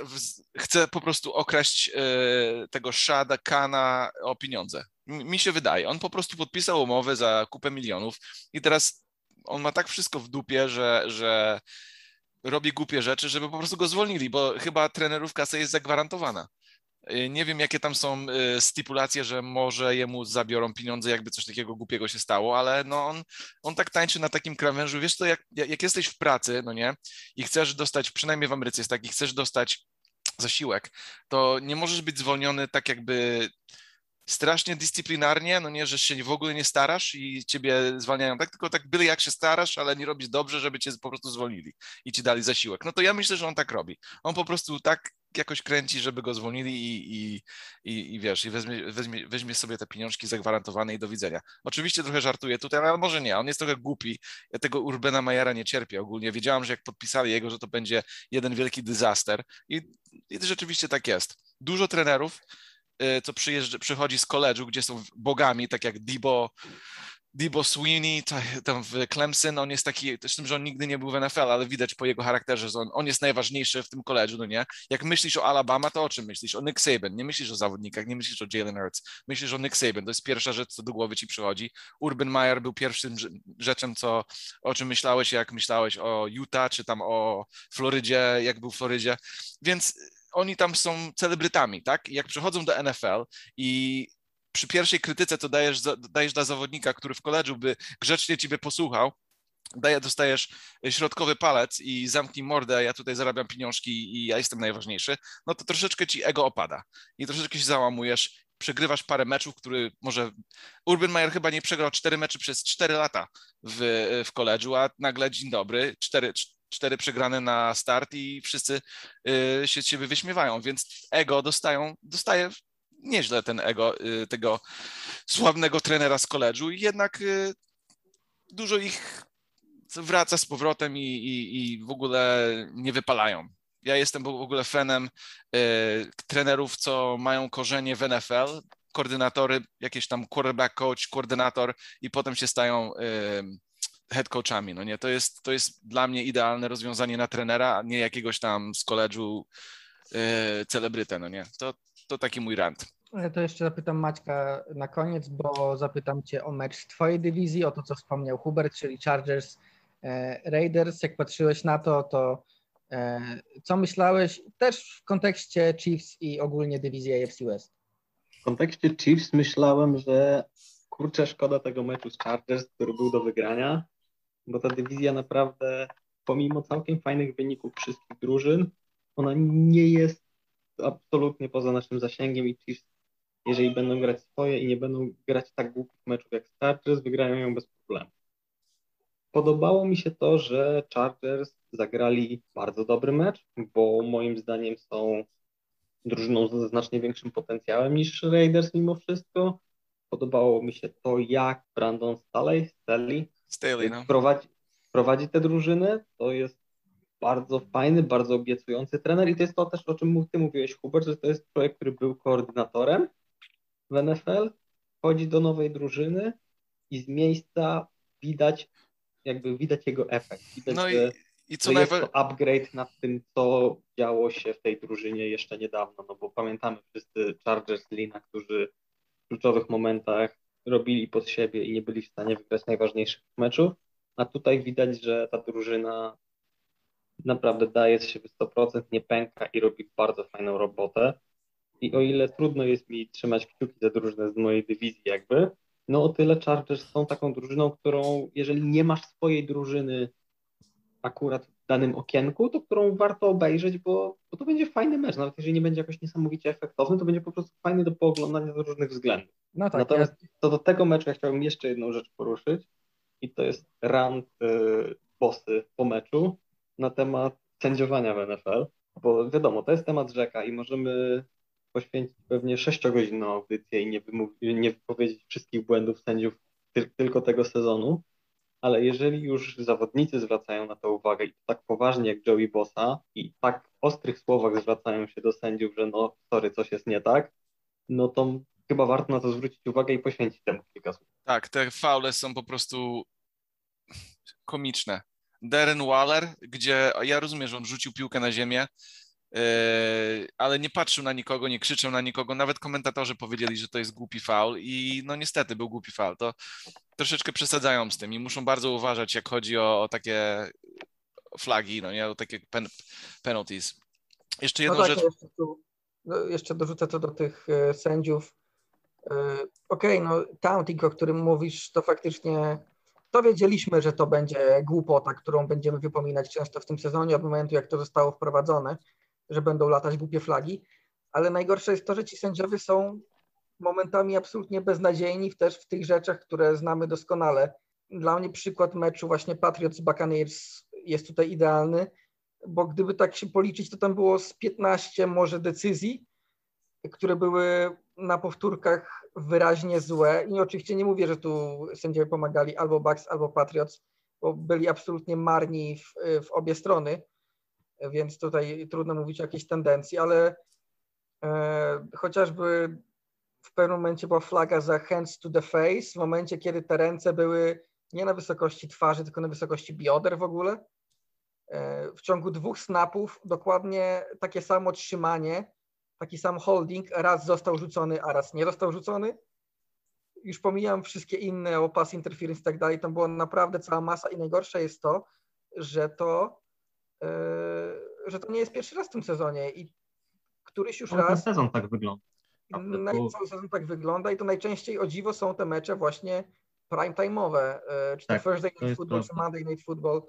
chce po prostu okraść y, tego Shada Kana o pieniądze mi się wydaje. On po prostu podpisał umowę za kupę milionów i teraz on ma tak wszystko w dupie, że, że robi głupie rzeczy, żeby po prostu go zwolnili, bo chyba trenerów kasy jest zagwarantowana. Y, nie wiem, jakie tam są y, stipulacje, że może jemu zabiorą pieniądze, jakby coś takiego głupiego się stało, ale no on, on tak tańczy na takim krawężu. Wiesz to, jak, jak jesteś w pracy, no nie, i chcesz dostać, przynajmniej w Ameryce jest tak, i chcesz dostać zasiłek, to nie możesz być zwolniony tak jakby strasznie dyscyplinarnie, no nie, że się w ogóle nie starasz i ciebie zwalniają tak, tylko tak byle jak się starasz, ale nie robisz dobrze, żeby cię po prostu zwolnili i ci dali zasiłek. No to ja myślę, że on tak robi. On po prostu tak jakoś kręci, żeby go zwolnili i, i, i, i wiesz, i weźmie, weźmie, weźmie sobie te pieniążki zagwarantowane i do widzenia. Oczywiście trochę żartuję tutaj, ale może nie, on jest trochę głupi. Ja tego Urbana Majera nie cierpię ogólnie. Wiedziałam, że jak podpisali jego, że to będzie jeden wielki disaster i, i rzeczywiście tak jest. Dużo trenerów co przyjeżdża, przychodzi z koledżu, gdzie są bogami, tak jak Debo, Debo Sweeney tam w Clemson, on jest taki, z tym, że on nigdy nie był w NFL, ale widać po jego charakterze, że on, on jest najważniejszy w tym koledżu, no nie? Jak myślisz o Alabama, to o czym myślisz? O Nick Saban, nie myślisz o zawodnikach, nie myślisz o Jalen Hurts, myślisz o Nick Saban, to jest pierwsza rzecz, co do głowy ci przychodzi. Urban Meyer był pierwszym rzeczem, co, o czym myślałeś, jak myślałeś o Utah, czy tam o Florydzie, jak był w Florydzie, więc oni tam są celebrytami, tak? Jak przychodzą do NFL i przy pierwszej krytyce, to dajesz, dajesz dla zawodnika, który w koledżu by grzecznie ciebie posłuchał, daje, dostajesz środkowy palec i zamknij mordę, ja tutaj zarabiam pieniążki i ja jestem najważniejszy, no to troszeczkę ci ego opada i troszeczkę się załamujesz, przegrywasz parę meczów, który może... Urban Meyer chyba nie przegrał cztery mecze przez cztery lata w, w koledżu, a nagle dzień dobry, cztery, cztery przegrane na start i wszyscy y, się ciebie wyśmiewają, więc ego dostają, dostaje nieźle ten ego y, tego sławnego trenera z koledżu i jednak y, dużo ich wraca z powrotem i, i, i w ogóle nie wypalają. Ja jestem w ogóle fanem trenerów, co mają korzenie w NFL, koordynatory, jakieś tam quarterback coach, koordynator i potem się stają head coachami, no nie, to jest, to jest dla mnie idealne rozwiązanie na trenera, a nie jakiegoś tam z koledżu yy, celebrytę, no nie, to, to taki mój rant. To jeszcze zapytam Maćka na koniec, bo zapytam Cię o mecz z Twojej dywizji, o to, co wspomniał Hubert, czyli Chargers e, Raiders. Jak patrzyłeś na to, to E, co myślałeś też w kontekście Chiefs i ogólnie dywizji AFC West? W kontekście Chiefs myślałem, że kurczę, szkoda tego meczu z Chargers, który był do wygrania, bo ta dywizja naprawdę, pomimo całkiem fajnych wyników wszystkich drużyn, ona nie jest absolutnie poza naszym zasięgiem i Chiefs, jeżeli będą grać swoje i nie będą grać tak głupich meczów jak Chargers, wygrają ją bez problemu. Podobało mi się to, że Chargers zagrali bardzo dobry mecz, bo moim zdaniem są drużyną ze znacznie większym potencjałem niż Raiders mimo wszystko. Podobało mi się to, jak Brandon Staley, Staley, Staley no. prowadzi, prowadzi tę drużynę. To jest bardzo fajny, bardzo obiecujący trener i to jest to też, o czym ty mówiłeś, Hubert, że to jest człowiek, który był koordynatorem w NFL, wchodzi do nowej drużyny i z miejsca widać, jakby widać jego efekt. Widać, No i, że, i co że jest najwa- to upgrade nad tym, co działo się w tej drużynie jeszcze niedawno, no bo pamiętamy wszyscy Chargers Lina, którzy kluczowych momentach robili pod siebie i nie byli w stanie wygrać najważniejszych meczów, a tutaj widać, że ta drużyna naprawdę daje z siebie 100%, nie pęka i robi bardzo fajną robotę. I o ile trudno jest mi trzymać kciuki za drużynę z mojej dywizji jakby, no o tyle Chargers są taką drużyną, którą jeżeli nie masz swojej drużyny akurat danym okienku, to którą warto obejrzeć, bo, bo to będzie fajny mecz. Nawet jeżeli nie będzie jakoś niesamowicie efektowny, to będzie po prostu fajny do pooglądania z różnych względów. No tak, Natomiast co do tego meczu ja chciałbym jeszcze jedną rzecz poruszyć i to jest rant y, bossy po meczu na temat sędziowania w NFL, bo wiadomo, to jest temat rzeka i możemy poświęcić pewnie sześciogodzinną audycję i nie, nie wypowiedzieć wszystkich błędów sędziów ty- tylko tego sezonu, ale jeżeli już zawodnicy zwracają na to uwagę i tak poważnie jak Joey Bossa i w tak ostrych słowach zwracają się do sędziów, że no sorry, coś jest nie tak, no to chyba warto na to zwrócić uwagę i poświęcić temu kilka słów. Tak, te faule są po prostu komiczne. Darren Waller, gdzie ja rozumiem, że on rzucił piłkę na ziemię, ale nie patrzył na nikogo, nie krzyczał na nikogo. Nawet komentatorzy powiedzieli, że to jest głupi faul i no niestety był głupi faul. To troszeczkę przesadzają z tym i muszą bardzo uważać, jak chodzi o, o takie flagi, no nie, o takie pen, penalties. Jeszcze jedną no tak, rzecz. Jeszcze, tu, no, jeszcze dorzucę to do tych e, sędziów. E, Okej, no taunting, o którym mówisz, to faktycznie to wiedzieliśmy, że to będzie głupota, którą będziemy wypominać często w tym sezonie od momentu, jak to zostało wprowadzone, że będą latać głupie flagi, ale najgorsze jest to, że ci sędziowie są momentami absolutnie beznadziejni też w tych rzeczach, które znamy doskonale. Dla mnie przykład meczu właśnie Patriots Buccaneers jest tutaj idealny, bo gdyby tak się policzyć, to tam było z 15 może decyzji, które były na powtórkach wyraźnie złe. I oczywiście nie mówię, że tu sędziowie pomagali albo Bucks, albo Patriots, bo byli absolutnie marni w, w obie strony, więc tutaj trudno mówić o jakiejś tendencji, ale e, chociażby w pewnym momencie była flaga za hands to the face, w momencie, kiedy te ręce były nie na wysokości twarzy, tylko na wysokości bioder w ogóle. E, W ciągu dwóch snapów dokładnie takie samo trzymanie, taki sam holding, raz został rzucony, a raz nie został rzucony. Już pomijam wszystkie inne o pass interference i tak dalej, tam była naprawdę cała masa i najgorsze jest to, że to, e, że to nie jest pierwszy raz w tym sezonie i któryś już Ale ten raz sezon tak wygląda. naprawdę, na, bo- cały sezon tak wygląda i to najczęściej o dziwo są te mecze właśnie prime time'owe, e, czy to Tak, Thursday to Night jest Football, czy. Monday Night Football.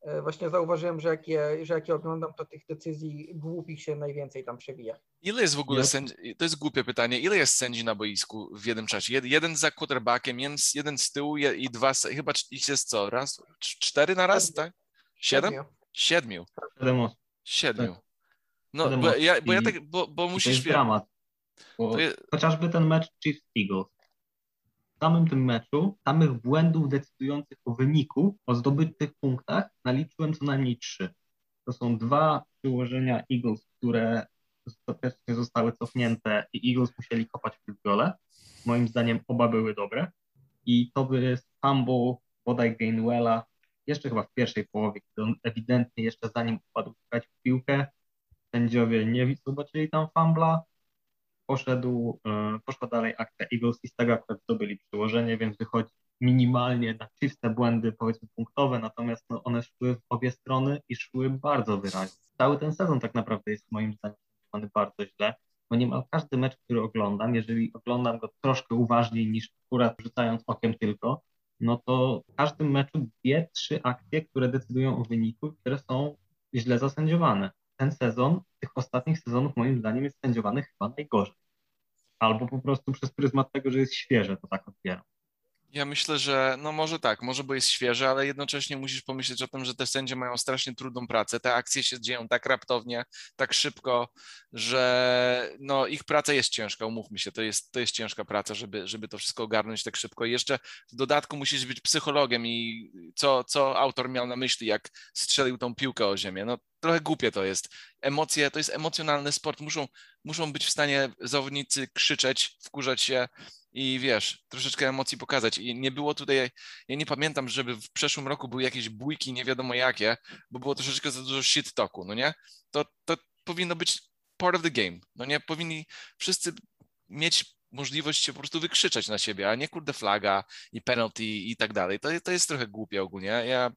E, Właśnie zauważyłem, że jak, je, że jak je oglądam, to tych decyzji głupich się najwięcej tam przewija. Ile jest w ogóle sędzi, to jest głupie pytanie, ile jest sędzi na boisku w jednym czasie? Jed, jeden za quarterbackiem, jeden, z- jeden z tyłu je- i dwa, chyba ich jest co, raz, cz- cztery na raz, tak? Siedem? Siedmiu. Siedmiu. Siedmiu. No, Siedem bo ja, bo ja tak, bo, bo I to musisz, jest wie- dramat. Bo to je, chociażby ten mecz Chiefs-Eagles. W samym tym meczu samych błędów decydujących o wyniku, o zdobytych punktach naliczyłem co najmniej trzy. To są dwa przyłożenia Eagles, które ostatecznie zostały cofnięte i Eagles musieli kopać w gole. Moim zdaniem oba były dobre. I to by jest fumble bodaj Gainwella jeszcze chyba w pierwszej połowie, kiedy on ewidentnie jeszcze zanim upadł grać w piłkę, sędziowie nie zobaczyli tam fumbla, poszedł, e, poszła dalej akcja Eagles i z tego akurat zdobyli przyłożenie, więc wychodzi minimalnie na czyste błędy, powiedzmy punktowe, natomiast no, one szły w obie strony i szły bardzo wyraźnie. Cały ten sezon tak naprawdę jest moim zdaniem bardzo źle, bo niemal każdy mecz, który oglądam, jeżeli oglądam go troszkę uważniej niż akurat rzucając okiem tylko, no to w każdym meczu dwie, trzy akcje, które decydują o wyniku, które są źle zasędziowane. Ten sezon, tych ostatnich sezonów moim zdaniem jest sędziowany chyba najgorzej. Albo po prostu przez pryzmat tego, że jest świeże, to tak odbieram. Ja myślę, że no może tak, może bo jest świeże, ale jednocześnie musisz pomyśleć o tym, że te sędzie mają strasznie trudną pracę. Te akcje się dzieją tak raptownie, tak szybko, że no ich praca jest ciężka, umówmy się, to jest, to jest ciężka praca, żeby, żeby to wszystko ogarnąć tak szybko. I jeszcze w dodatku musisz być psychologiem i co, co autor miał na myśli, jak strzelił tą piłkę o ziemię. No trochę głupie to jest. Emocje, to jest emocjonalny sport. Muszą, muszą być w stanie zawodnicy krzyczeć, wkurzać się, i wiesz, troszeczkę emocji pokazać. I nie było tutaj, ja nie pamiętam, żeby w przeszłym roku były jakieś bójki nie wiadomo jakie, bo było troszeczkę za dużo shit talku, no nie? To, to powinno być part of the game, no nie? Powinni wszyscy mieć możliwość się po prostu wykrzyczeć na siebie, a nie kurde flaga i penalty i tak dalej. To, to jest trochę głupie ogólnie. Ja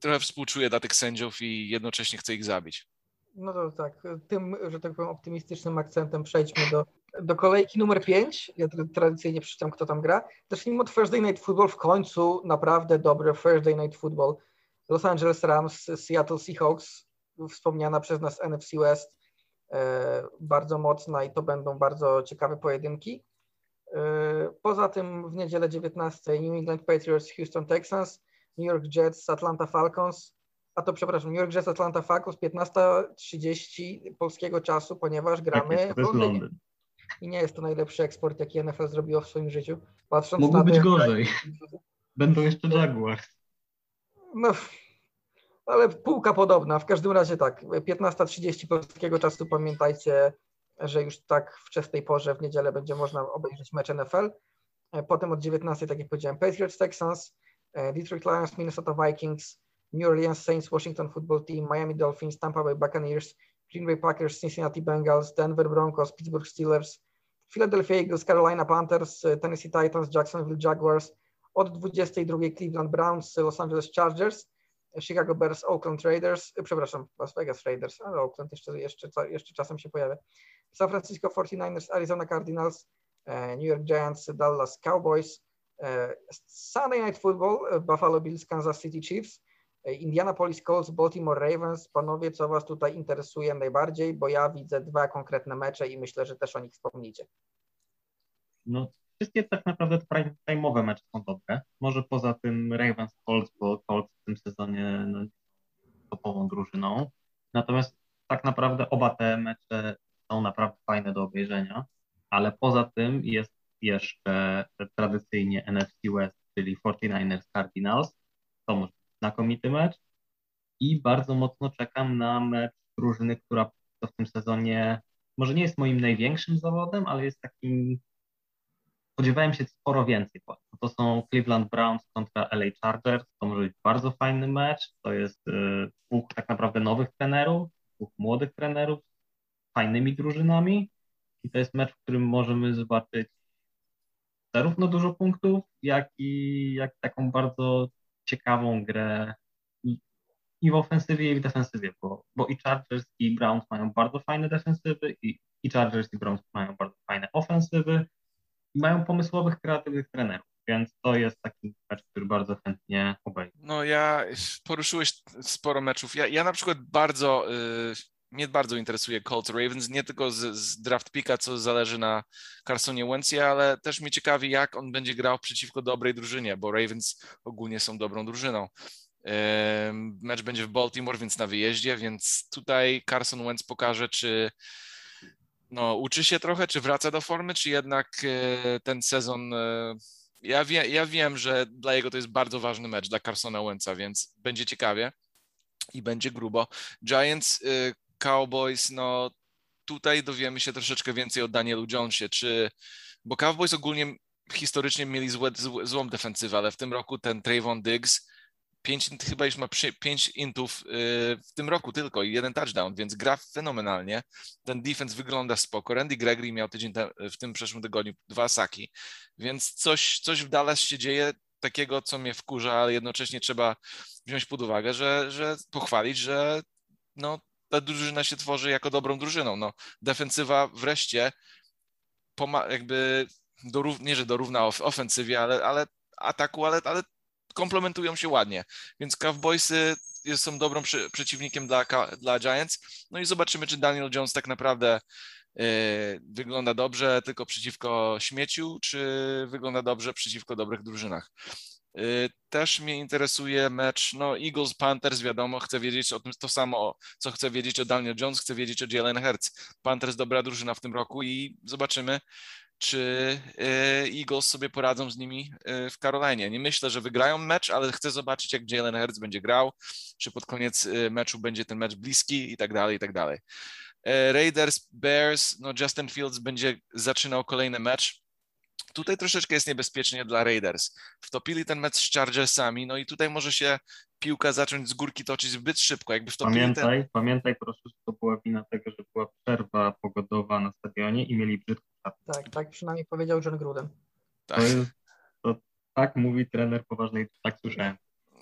trochę współczuję dla tych sędziów i jednocześnie chcę ich zabić. No to tak, tym, że tak powiem, optymistycznym akcentem przejdźmy do, do kolejki numer 5. Ja tradycyjnie przeczytam, kto tam gra. Zacznijmy od Thursday Night Football. W końcu naprawdę dobry Thursday Night Football. Los Angeles Rams, Seattle Seahawks, wspomniana przez nas NFC West, e, bardzo mocna i to będą bardzo ciekawe pojedynki. E, poza tym w niedzielę 19 New England Patriots, Houston Texans, New York Jets, Atlanta Falcons, a to przepraszam, New York Jets Atlanta Falcons 15.30 polskiego czasu, ponieważ gramy tak jest, w Londynie. I nie jest to najlepszy eksport, jaki NFL zrobiło w swoim życiu. Patrząc Mógł na być gorzej. Będą jeszcze Jaguars. No, ale półka podobna. W każdym razie tak, 15.30 polskiego czasu pamiętajcie, że już tak wczesnej porze w niedzielę będzie można obejrzeć mecz NFL. Potem od 19, tak jak powiedziałem, Patriots Texans, Detroit Lions, Minnesota Vikings, New Orleans Saints, Washington Football Team, Miami Dolphins, Tampa Bay Buccaneers, Green Bay Packers, Cincinnati Bengals, Denver Broncos, Pittsburgh Steelers, Philadelphia Eagles, Carolina Panthers, Tennessee Titans, Jacksonville Jaguars, od 22 Cleveland Browns, Los Angeles Chargers, Chicago Bears, Oakland Raiders, przepraszam, Las Vegas Raiders, ale Oakland jeszcze, jeszcze, jeszcze czasem się pojawia. San Francisco 49ers, Arizona Cardinals, New York Giants, Dallas Cowboys, Sunday Night Football, Buffalo Bills, Kansas City Chiefs, Indianapolis Colts, Baltimore Ravens. Panowie, co Was tutaj interesuje najbardziej? Bo ja widzę dwa konkretne mecze i myślę, że też o nich wspomnicie. No, wszystkie tak naprawdę time'owe mecze są dobre. Może poza tym Ravens Colts, bo Colts w tym sezonie no, topową drużyną. Natomiast tak naprawdę oba te mecze są naprawdę fajne do obejrzenia, ale poza tym jest jeszcze tradycyjnie NFC West, czyli 49ers Cardinals. To może znakomity mecz i bardzo mocno czekam na mecz drużyny, która w tym sezonie może nie jest moim największym zawodem, ale jest takim spodziewałem się sporo więcej. To są Cleveland Browns kontra LA Chargers. To może być bardzo fajny mecz. To jest y, dwóch tak naprawdę nowych trenerów, dwóch młodych trenerów z fajnymi drużynami. I to jest mecz, w którym możemy zobaczyć zarówno dużo punktów, jak i jak taką bardzo ciekawą grę i, w ofensywie, i w defensywie, bo, bo i Chargers, i Browns mają bardzo fajne defensywy, i, i Chargers, i Browns mają bardzo fajne ofensywy, i mają pomysłowych, kreatywnych trenerów. Więc to jest taki mecz, który bardzo chętnie obejrzę. No ja poruszyłeś sporo meczów. Ja, ja na przykład bardzo yy, mnie bardzo interesuje Colts Ravens, nie tylko z, z draft picka, co zależy na Carsonie Wentz'ie, ale też mnie ciekawi, jak on będzie grał przeciwko dobrej drużynie, bo Ravens ogólnie są dobrą drużyną. Mecz będzie w Baltimore, więc na wyjeździe, więc tutaj Carson Wentz pokaże, czy no, uczy się trochę, czy wraca do formy, czy jednak e, ten sezon. E, ja, wie, ja wiem, że dla jego to jest bardzo ważny mecz, dla Carsona Wentza, więc będzie ciekawie i będzie grubo. Giants e, Cowboys, no tutaj dowiemy się troszeczkę więcej o Danielu Jonesie, czy, bo Cowboys ogólnie historycznie mieli złe, złą defensywę, ale w tym roku ten Trayvon Diggs pięć, chyba już ma pięć intów w tym roku tylko i jeden touchdown, więc gra fenomenalnie. Ten defense wygląda spoko. Randy Gregory miał tydzień w tym przeszłym tygodniu dwa saki, więc coś, coś w Dallas się dzieje takiego, co mnie wkurza, ale jednocześnie trzeba wziąć pod uwagę, że, że pochwalić, że no, ta drużyna się tworzy jako dobrą drużyną. No, defensywa wreszcie jakby dorów, nie, że dorówna ofensywie, ale, ale ataku, ale, ale komplementują się ładnie. Więc Cowboysy są dobrym przy, przeciwnikiem dla, dla Giants. No i zobaczymy, czy Daniel Jones tak naprawdę y, wygląda dobrze tylko przeciwko śmieciu, czy wygląda dobrze przeciwko dobrych drużynach. Y, też mnie interesuje mecz, no Eagles, Panthers, wiadomo, chcę wiedzieć o tym to samo, co chcę wiedzieć o Daniel Jones, chcę wiedzieć o Jalen Hurts. Panthers dobra drużyna w tym roku i zobaczymy, czy y, Eagles sobie poradzą z nimi y, w Karolinie. Nie myślę, że wygrają mecz, ale chcę zobaczyć, jak Jalen Hurts będzie grał, czy pod koniec meczu będzie ten mecz bliski i tak dalej, i tak dalej. Raiders, Bears, no Justin Fields będzie zaczynał kolejny mecz Tutaj troszeczkę jest niebezpiecznie dla Raiders. Wtopili ten mecz z Chargersami, no i tutaj może się piłka zacząć z górki toczyć zbyt szybko. Jakby wtopili pamiętaj, ten... pamiętaj proszę, że to była wina tego, że była przerwa pogodowa na stadionie i mieli brzydko Tak, tak przynajmniej powiedział John Gruden. Tak. To jest, to tak mówi trener poważnej, tak słyszałem.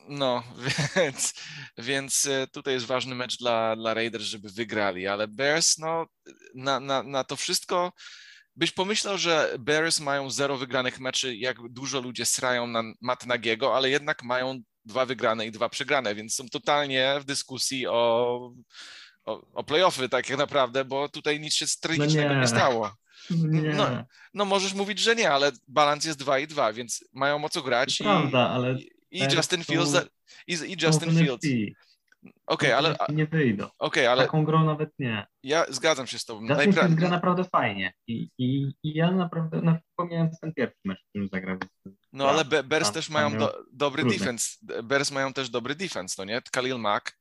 No, więc, więc e, tutaj jest ważny mecz dla, dla Raiders, żeby wygrali, ale Bears, no, na, na, na to wszystko byś pomyślał, że Bears mają zero wygranych meczy, jak dużo ludzie srają na Matt Nagiego, ale jednak mają dwa wygrane i dwa przegrane, więc są totalnie w dyskusji o, o, o playoffy tak naprawdę, bo tutaj nic się tragicznego no nie. nie. stało. Nie. No, no możesz mówić, że nie, ale balans jest 2 i 2, więc mają o co grać. I, prawda, ale i Justin Fields i, i Justin Fields. Okej, okay, ale. Nie wyjdą. Okay, ale. Taką grą nawet nie. Ja zgadzam się z Tobą. Justin Najpra... Gra naprawdę fajnie. I, i, i ja naprawdę, no, pomijając ten pierwszy mecz, w którym zagrał. No ale Be Bears też mają do, dobry trudny. defense. Bears mają też dobry defense, no nie? Khalil Mack.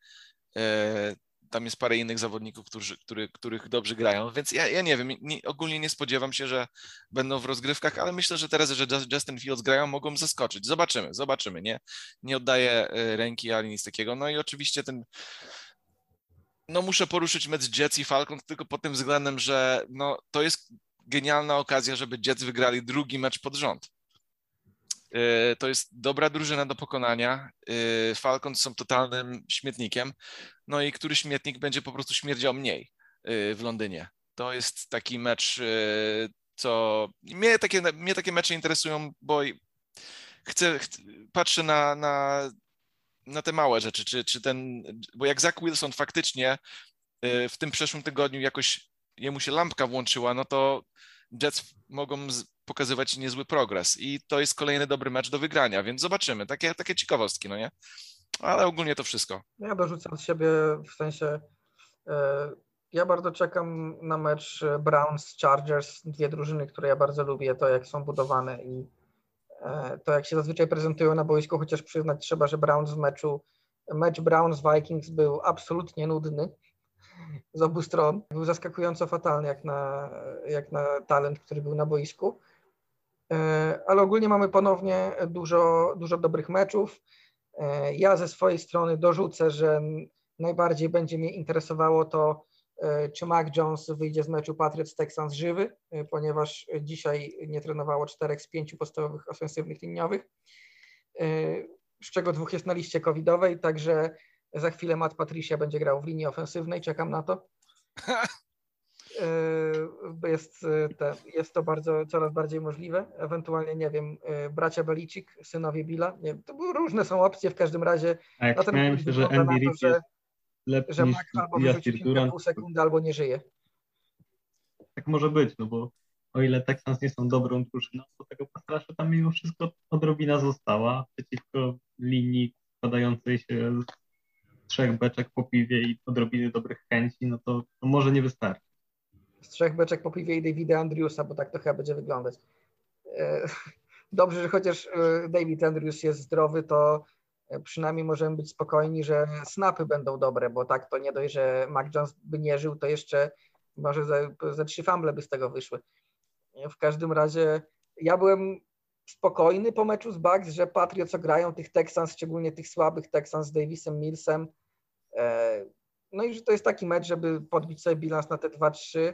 E, tam jest parę innych zawodników, którzy, który, których dobrze grają, więc ja, ja nie wiem, nie, ogólnie nie spodziewam się, że będą w rozgrywkach, ale myślę, że teraz, że Justin Fields grają, mogą zaskoczyć. Zobaczymy, zobaczymy, nie? Nie oddaję e, ręki ani nic takiego. No i oczywiście ten no muszę poruszyć mecz Jets i Falcons tylko pod tym względem, że no, to jest genialna okazja, żeby Jets wygrali drugi mecz pod rząd. E, to jest dobra drużyna do pokonania. E, Falcons są totalnym śmietnikiem. No i który śmietnik będzie po prostu śmierdział mniej e, w Londynie. To jest taki mecz, co mnie takie, mnie takie mecze interesują, bo chcę, patrzę na, na, na te małe rzeczy, czy, czy ten, bo jak Zach Wilson faktycznie w tym przeszłym tygodniu jakoś jemu się lampka włączyła, no to Jets mogą pokazywać niezły progres i to jest kolejny dobry mecz do wygrania, więc zobaczymy. Takie, takie ciekawostki, no nie? Ale ogólnie to wszystko. Ja dorzucam z siebie w sensie e, ja bardzo czekam na mecz Browns Chargers, dwie drużyny, które ja bardzo lubię, to jak są budowane i e, to jak się zazwyczaj prezentują na boisku, chociaż przyznać trzeba, że Browns w meczu mecz Browns Vikings był absolutnie nudny z obu stron. Był zaskakująco fatalny jak na, jak na talent, który był na boisku. E, ale ogólnie mamy ponownie dużo, dużo dobrych meczów. E, ja ze swojej strony dorzucę, że najbardziej będzie mnie interesowało to, e, czy Mac Jones wyjdzie z meczu Patriots Texans żywy, ponieważ dzisiaj nie trenowało czterech z pięciu podstawowych ofensywnych liniowych, z czego dwóch jest na liście covidowej, także za chwilę Matt Patricia będzie grał w linii ofensywnej, czekam na to. Yy, jest, yy, te, jest to bardzo, coraz bardziej możliwe. Ewentualnie, nie wiem, yy, bracia Belicik, synowie Billa. Nie, to były różne są opcje w każdym razie. A jak śmiałem się, że Andy Reid jest lepszy że Mac albo wyrzuci pół sekundy, albo nie żyje. Tak może być, no bo o ile Texans nie są dobrą drużyną, to tego pastrasza tam mimo wszystko odrobina została przeciwko linii składającej się z trzech beczek po piwie i odrobiny dobrych chęci, no to, to może nie wystarczy z trzech beczek po piwie i Davida Andrewsa, bo tak to chyba będzie wyglądać. E, dobrze, że chociaż e, David Andrews jest zdrowy, to e, przynajmniej możemy być spokojni, że snapy będą dobre, bo tak to nie dość, że Mac Jones by nie żył, to jeszcze może ze trzy famble by z tego wyszły. W każdym razie ja byłem spokojny po meczu z Bucks, że Patriots grają tych Texans, szczególnie tych słabych Texans z Davisem, Millsem. No i że to jest taki mecz, żeby podbić sobie bilans na te 2-3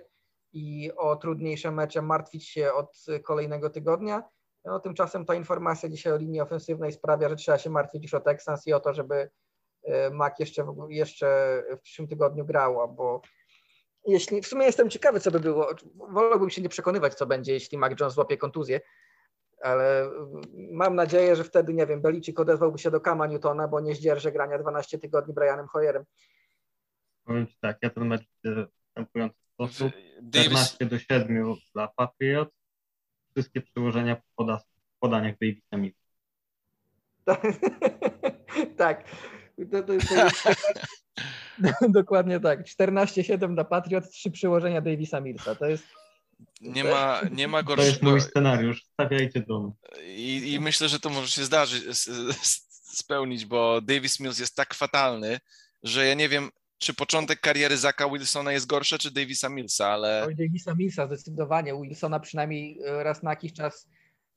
i o trudniejsze mecze martwić się od kolejnego tygodnia. No, tymczasem ta informacja dzisiaj o linii ofensywnej sprawia, że trzeba się martwić już o Texans i o to, żeby e, Mac jeszcze, jeszcze w przyszłym tygodniu grało, bo jeśli, w sumie jestem ciekawy, co by było. Wolałbym się nie przekonywać, co będzie, jeśli Mac Jones złapie kontuzję, ale mam nadzieję, że wtedy, nie wiem, Beliczyk odezwałby się do Kama Newtona, bo nie zdzierży grania 12 tygodni Brianem Hoyerem. Powiem Ci tak, ja ten mecz w następujący sposób. 14 do 7 dla Patriots. Wszystkie przełożenia po poda podaniach Davisa Mills. tak. To, to, to jest Dokładnie tak. 14-7 dla Patriot, trzy przyłożenia Davisa Millsa. To jest. Nie ma, nie ma gorszego. To jest mój scenariusz. Stawiajcie dom. I, I myślę, że to może się zdarzyć, spełnić, bo Davis Mills jest tak fatalny, że ja nie wiem, czy początek kariery Zaka Wilsona jest gorsze, czy Davisa Millsa, ale... Oj, Davisa Millsa zdecydowanie. Wilsona przynajmniej e, raz na jakiś czas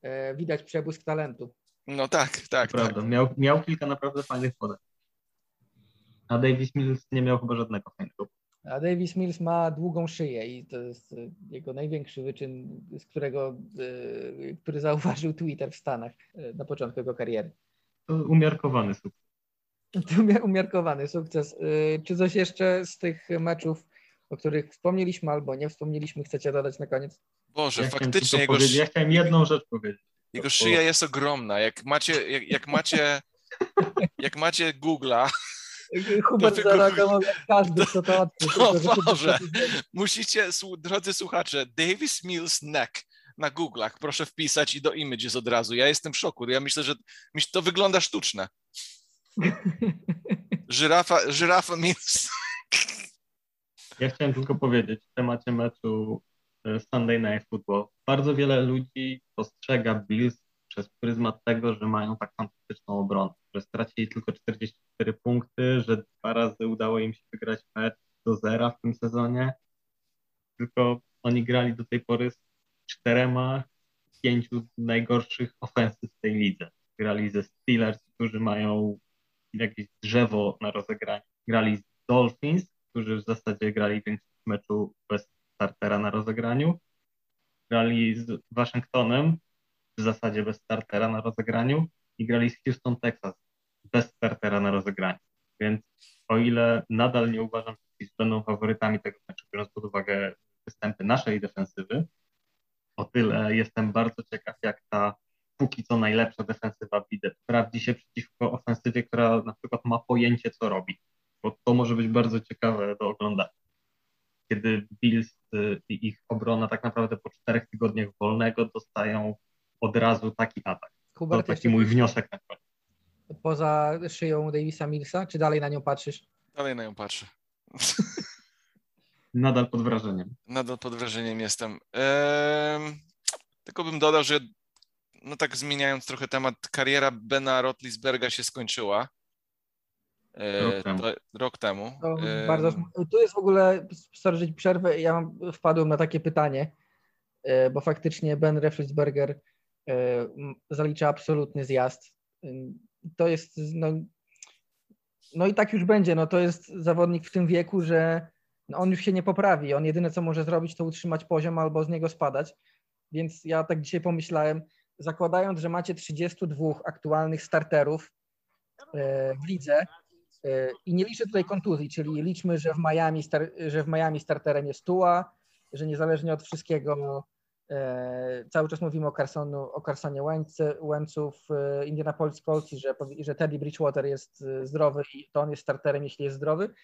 e, widać przebłysk talentu. No tak, tak. Prawda. Tak. Miał, miał kilka naprawdę fajnych podań. A Davis Mills nie miał chyba żadnego fajnego. A Davis Mills ma długą szyję i to jest e, jego największy wyczyn, z którego, który zauważył Twitter w Stanach na początku jego kariery. To umiarkowany sukces. umiarkowany sukces. Y, czy coś jeszcze z tych meczów, o których wspomnieliśmy albo nie wspomnieliśmy, chcecie dodać na koniec? Boże, ja faktycznie jego, ja chciałem jedną rzecz powiedzieć. Jego szyja jest ogromna. Jak macie, jak, jak macie, jak macie Google'a, Hubert zareagował jak każdy, kto to Boże, musicie, drodzy słuchacze, Davis Mills neck na Google'ach proszę wpisać i do images od razu. Ja jestem w szoku. Ja myślę, że to wygląda sztuczne. Żyrafa, żyrafa Mills. Ja chciałem tylko powiedzieć w temacie meczu e, Sunday Night Football. Bardzo wiele ludzi postrzega Bills przez pryzmat tego, że mają tak fantastyczną obronę, że stracili tylko 44 punkty, że dwa razy udało im się wygrać mecz do zera w tym sezonie. Tylko oni grali do tej pory z czterema, pięciu najgorszych ofensyw w tej lidze. Grali ze Steelers, którzy mają jakieś drzewo na rozegranie. Grali z Dolphins, którzy w zasadzie grali większość meczu bez startera na rozegraniu. Grali z Waszyngtonem, w zasadzie bez startera na rozegraniu i grali z Houston, Texas bez startera na rozegraniu. Więc o ile nadal nie uważam, że Chiefs będą faworytami tego meczu, biorąc pod uwagę występy naszej defensywy, o tyle jestem bardzo ciekaw, jak ta póki co najlepsza defensywa widzę sprawdzi się przeciwko ofensywie, która na przykład ma pojęcie, co robi. Bo to może być bardzo ciekawe do oglądania. Kiedy Bills y, i ich obrona tak naprawdę po czterech tygodniach wolnego dostają od razu taki atak. Hubert, to taki mój wniosek na koniec. Poza szyją Davisa Millsa, czy dalej na nią patrzysz? Dalej na nią patrzę. Nadal pod wrażeniem. Nadal pod wrażeniem jestem. Ehm, tylko bym dodał, że no tak zmieniając trochę temat, kariera Bena Rotlisberga się skończyła. E, rok temu. To, rok temu. E... Bardzo, tu jest w ogóle, sorry, przerwę, ja wpadłem na takie pytanie, e, bo faktycznie Ben Roethlisberger e, zalicza absolutny zjazd. To jest, no, no i tak już będzie, no to jest zawodnik w tym wieku, że no on już się nie poprawi. On jedyne, co może zrobić, to utrzymać poziom albo z niego spadać. Więc ja tak dzisiaj pomyślałem, zakładając, że macie 32 aktualnych starterów e, w lidze e, i nie liczę tutaj kontuzji, czyli liczmy, że w Miami, że w Miami starterem jest Tua, że niezależnie od wszystkiego e, cały czas mówimy o, Carsonu, o Carsonie Wentzu w Indianapolis Colts i że, że Teddy Bridgewater jest zdrowy i to on jest starterem, jeśli jest zdrowy.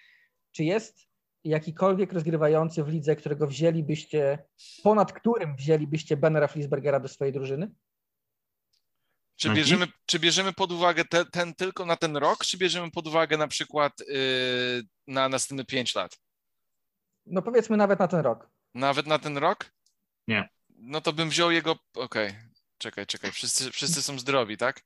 Czy jest jakikolwiek rozgrywający w lidze, którego wzięlibyście, ponad którym wzięlibyście Bena Flisbergera do swojej drużyny? Czy bierzemy, czy bierzemy pod uwagę te, ten tylko na ten rok, czy bierzemy pod uwagę na przykład yy, na następne 5 lat? No powiedzmy nawet na ten rok. Nawet na ten rok? Nie. No to bym wziął jego. Okej, okay. czekaj, czekaj. Wszyscy, wszyscy są zdrowi, tak?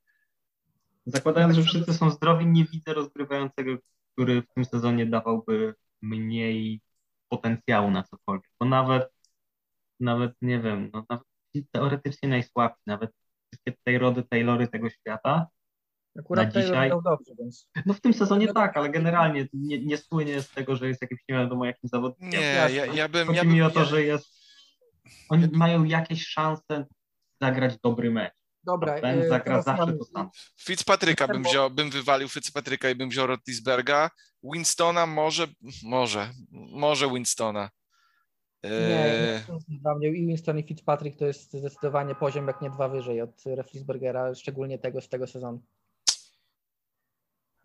Zakładając, że wszyscy są zdrowi, nie widzę rozgrywającego, który w tym sezonie dawałby mniej potencjału na cokolwiek. Bo nawet, nawet nie wiem, no, nawet teoretycznie najsłabsi, nawet wszystkie Tayrory, Taylory tego świata. Akurat Na dzisiaj- dobrze, więc No w tym sezonie tak, ale generalnie nie, nie spłynie z tego, że jest jakimś nie wiadomo jakim zawodnikiem. Nie, jasne. ja, ja bym... Chodzi Ja mi bym o to, ja, że jest. Oni mają jakieś szanse zagrać dobry mecz. dobra. A ten e, zagra teraz zawsze mamy- to samo. Fitzpatryka bym wziął, bym wywalił Fitzpatryka i bym wziął Rotlisberga. Winstona może, może, może Winstona. Nie, nie, dla mnie i Winston i Fitzpatrick to jest zdecydowanie poziom jak nie dwa wyżej od Reflisbergera, szczególnie tego z tego sezonu.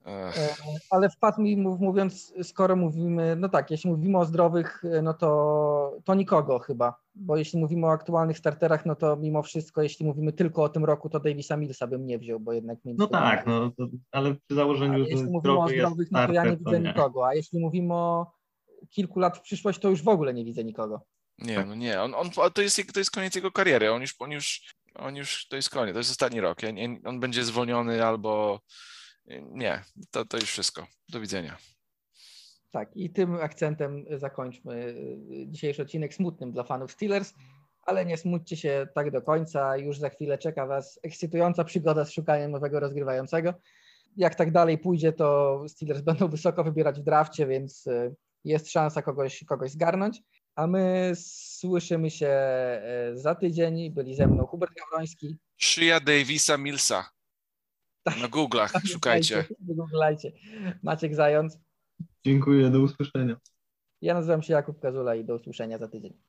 ech, E, Ale wpadł mi mów- mówiąc, skoro mówimy, no tak, jeśli mówimy o zdrowych, e, no to, to nikogo chyba, bo jeśli mówimy o aktualnych starterach, no to mimo wszystko, jeśli mówimy tylko o tym roku, to Davisa Millsa bym nie wziął, bo jednak No tak, no, to, ale przy założeniu, jeśli że mówimy o jest zdrowych, no to ja nie starter, widzę nie. nikogo, a jeśli mówimy o kilku lat w przyszłość, to już w ogóle nie widzę nikogo. nie, no nie, on, on, to, jest, to jest koniec jego kariery, on już, on już, on już, to jest koniec, to jest ostatni rok, ja, nie, on będzie zwolniony albo, nie, to, to już wszystko, do widzenia. Tak, i tym akcentem zakończmy y, dzisiejszy odcinek smutnym dla fanów Steelers, ale nie smućcie się tak do końca. Już za chwilę czeka Was ekscytująca przygoda z szukaniem nowego rozgrywającego. Jak tak dalej pójdzie, to Steelers będą wysoko wybierać w drafcie, więc y, jest szansa kogoś, kogoś zgarnąć. A my słyszymy się y, za tydzień. Byli ze mną Hubert Gawroński. Szyja Davisa Millsa. Na Google'ach szukajcie. Wygooglajcie. Maciek Zając. Dziękuję, do usłyszenia. Ja nazywam się Jakub Kazula i do usłyszenia za tydzień.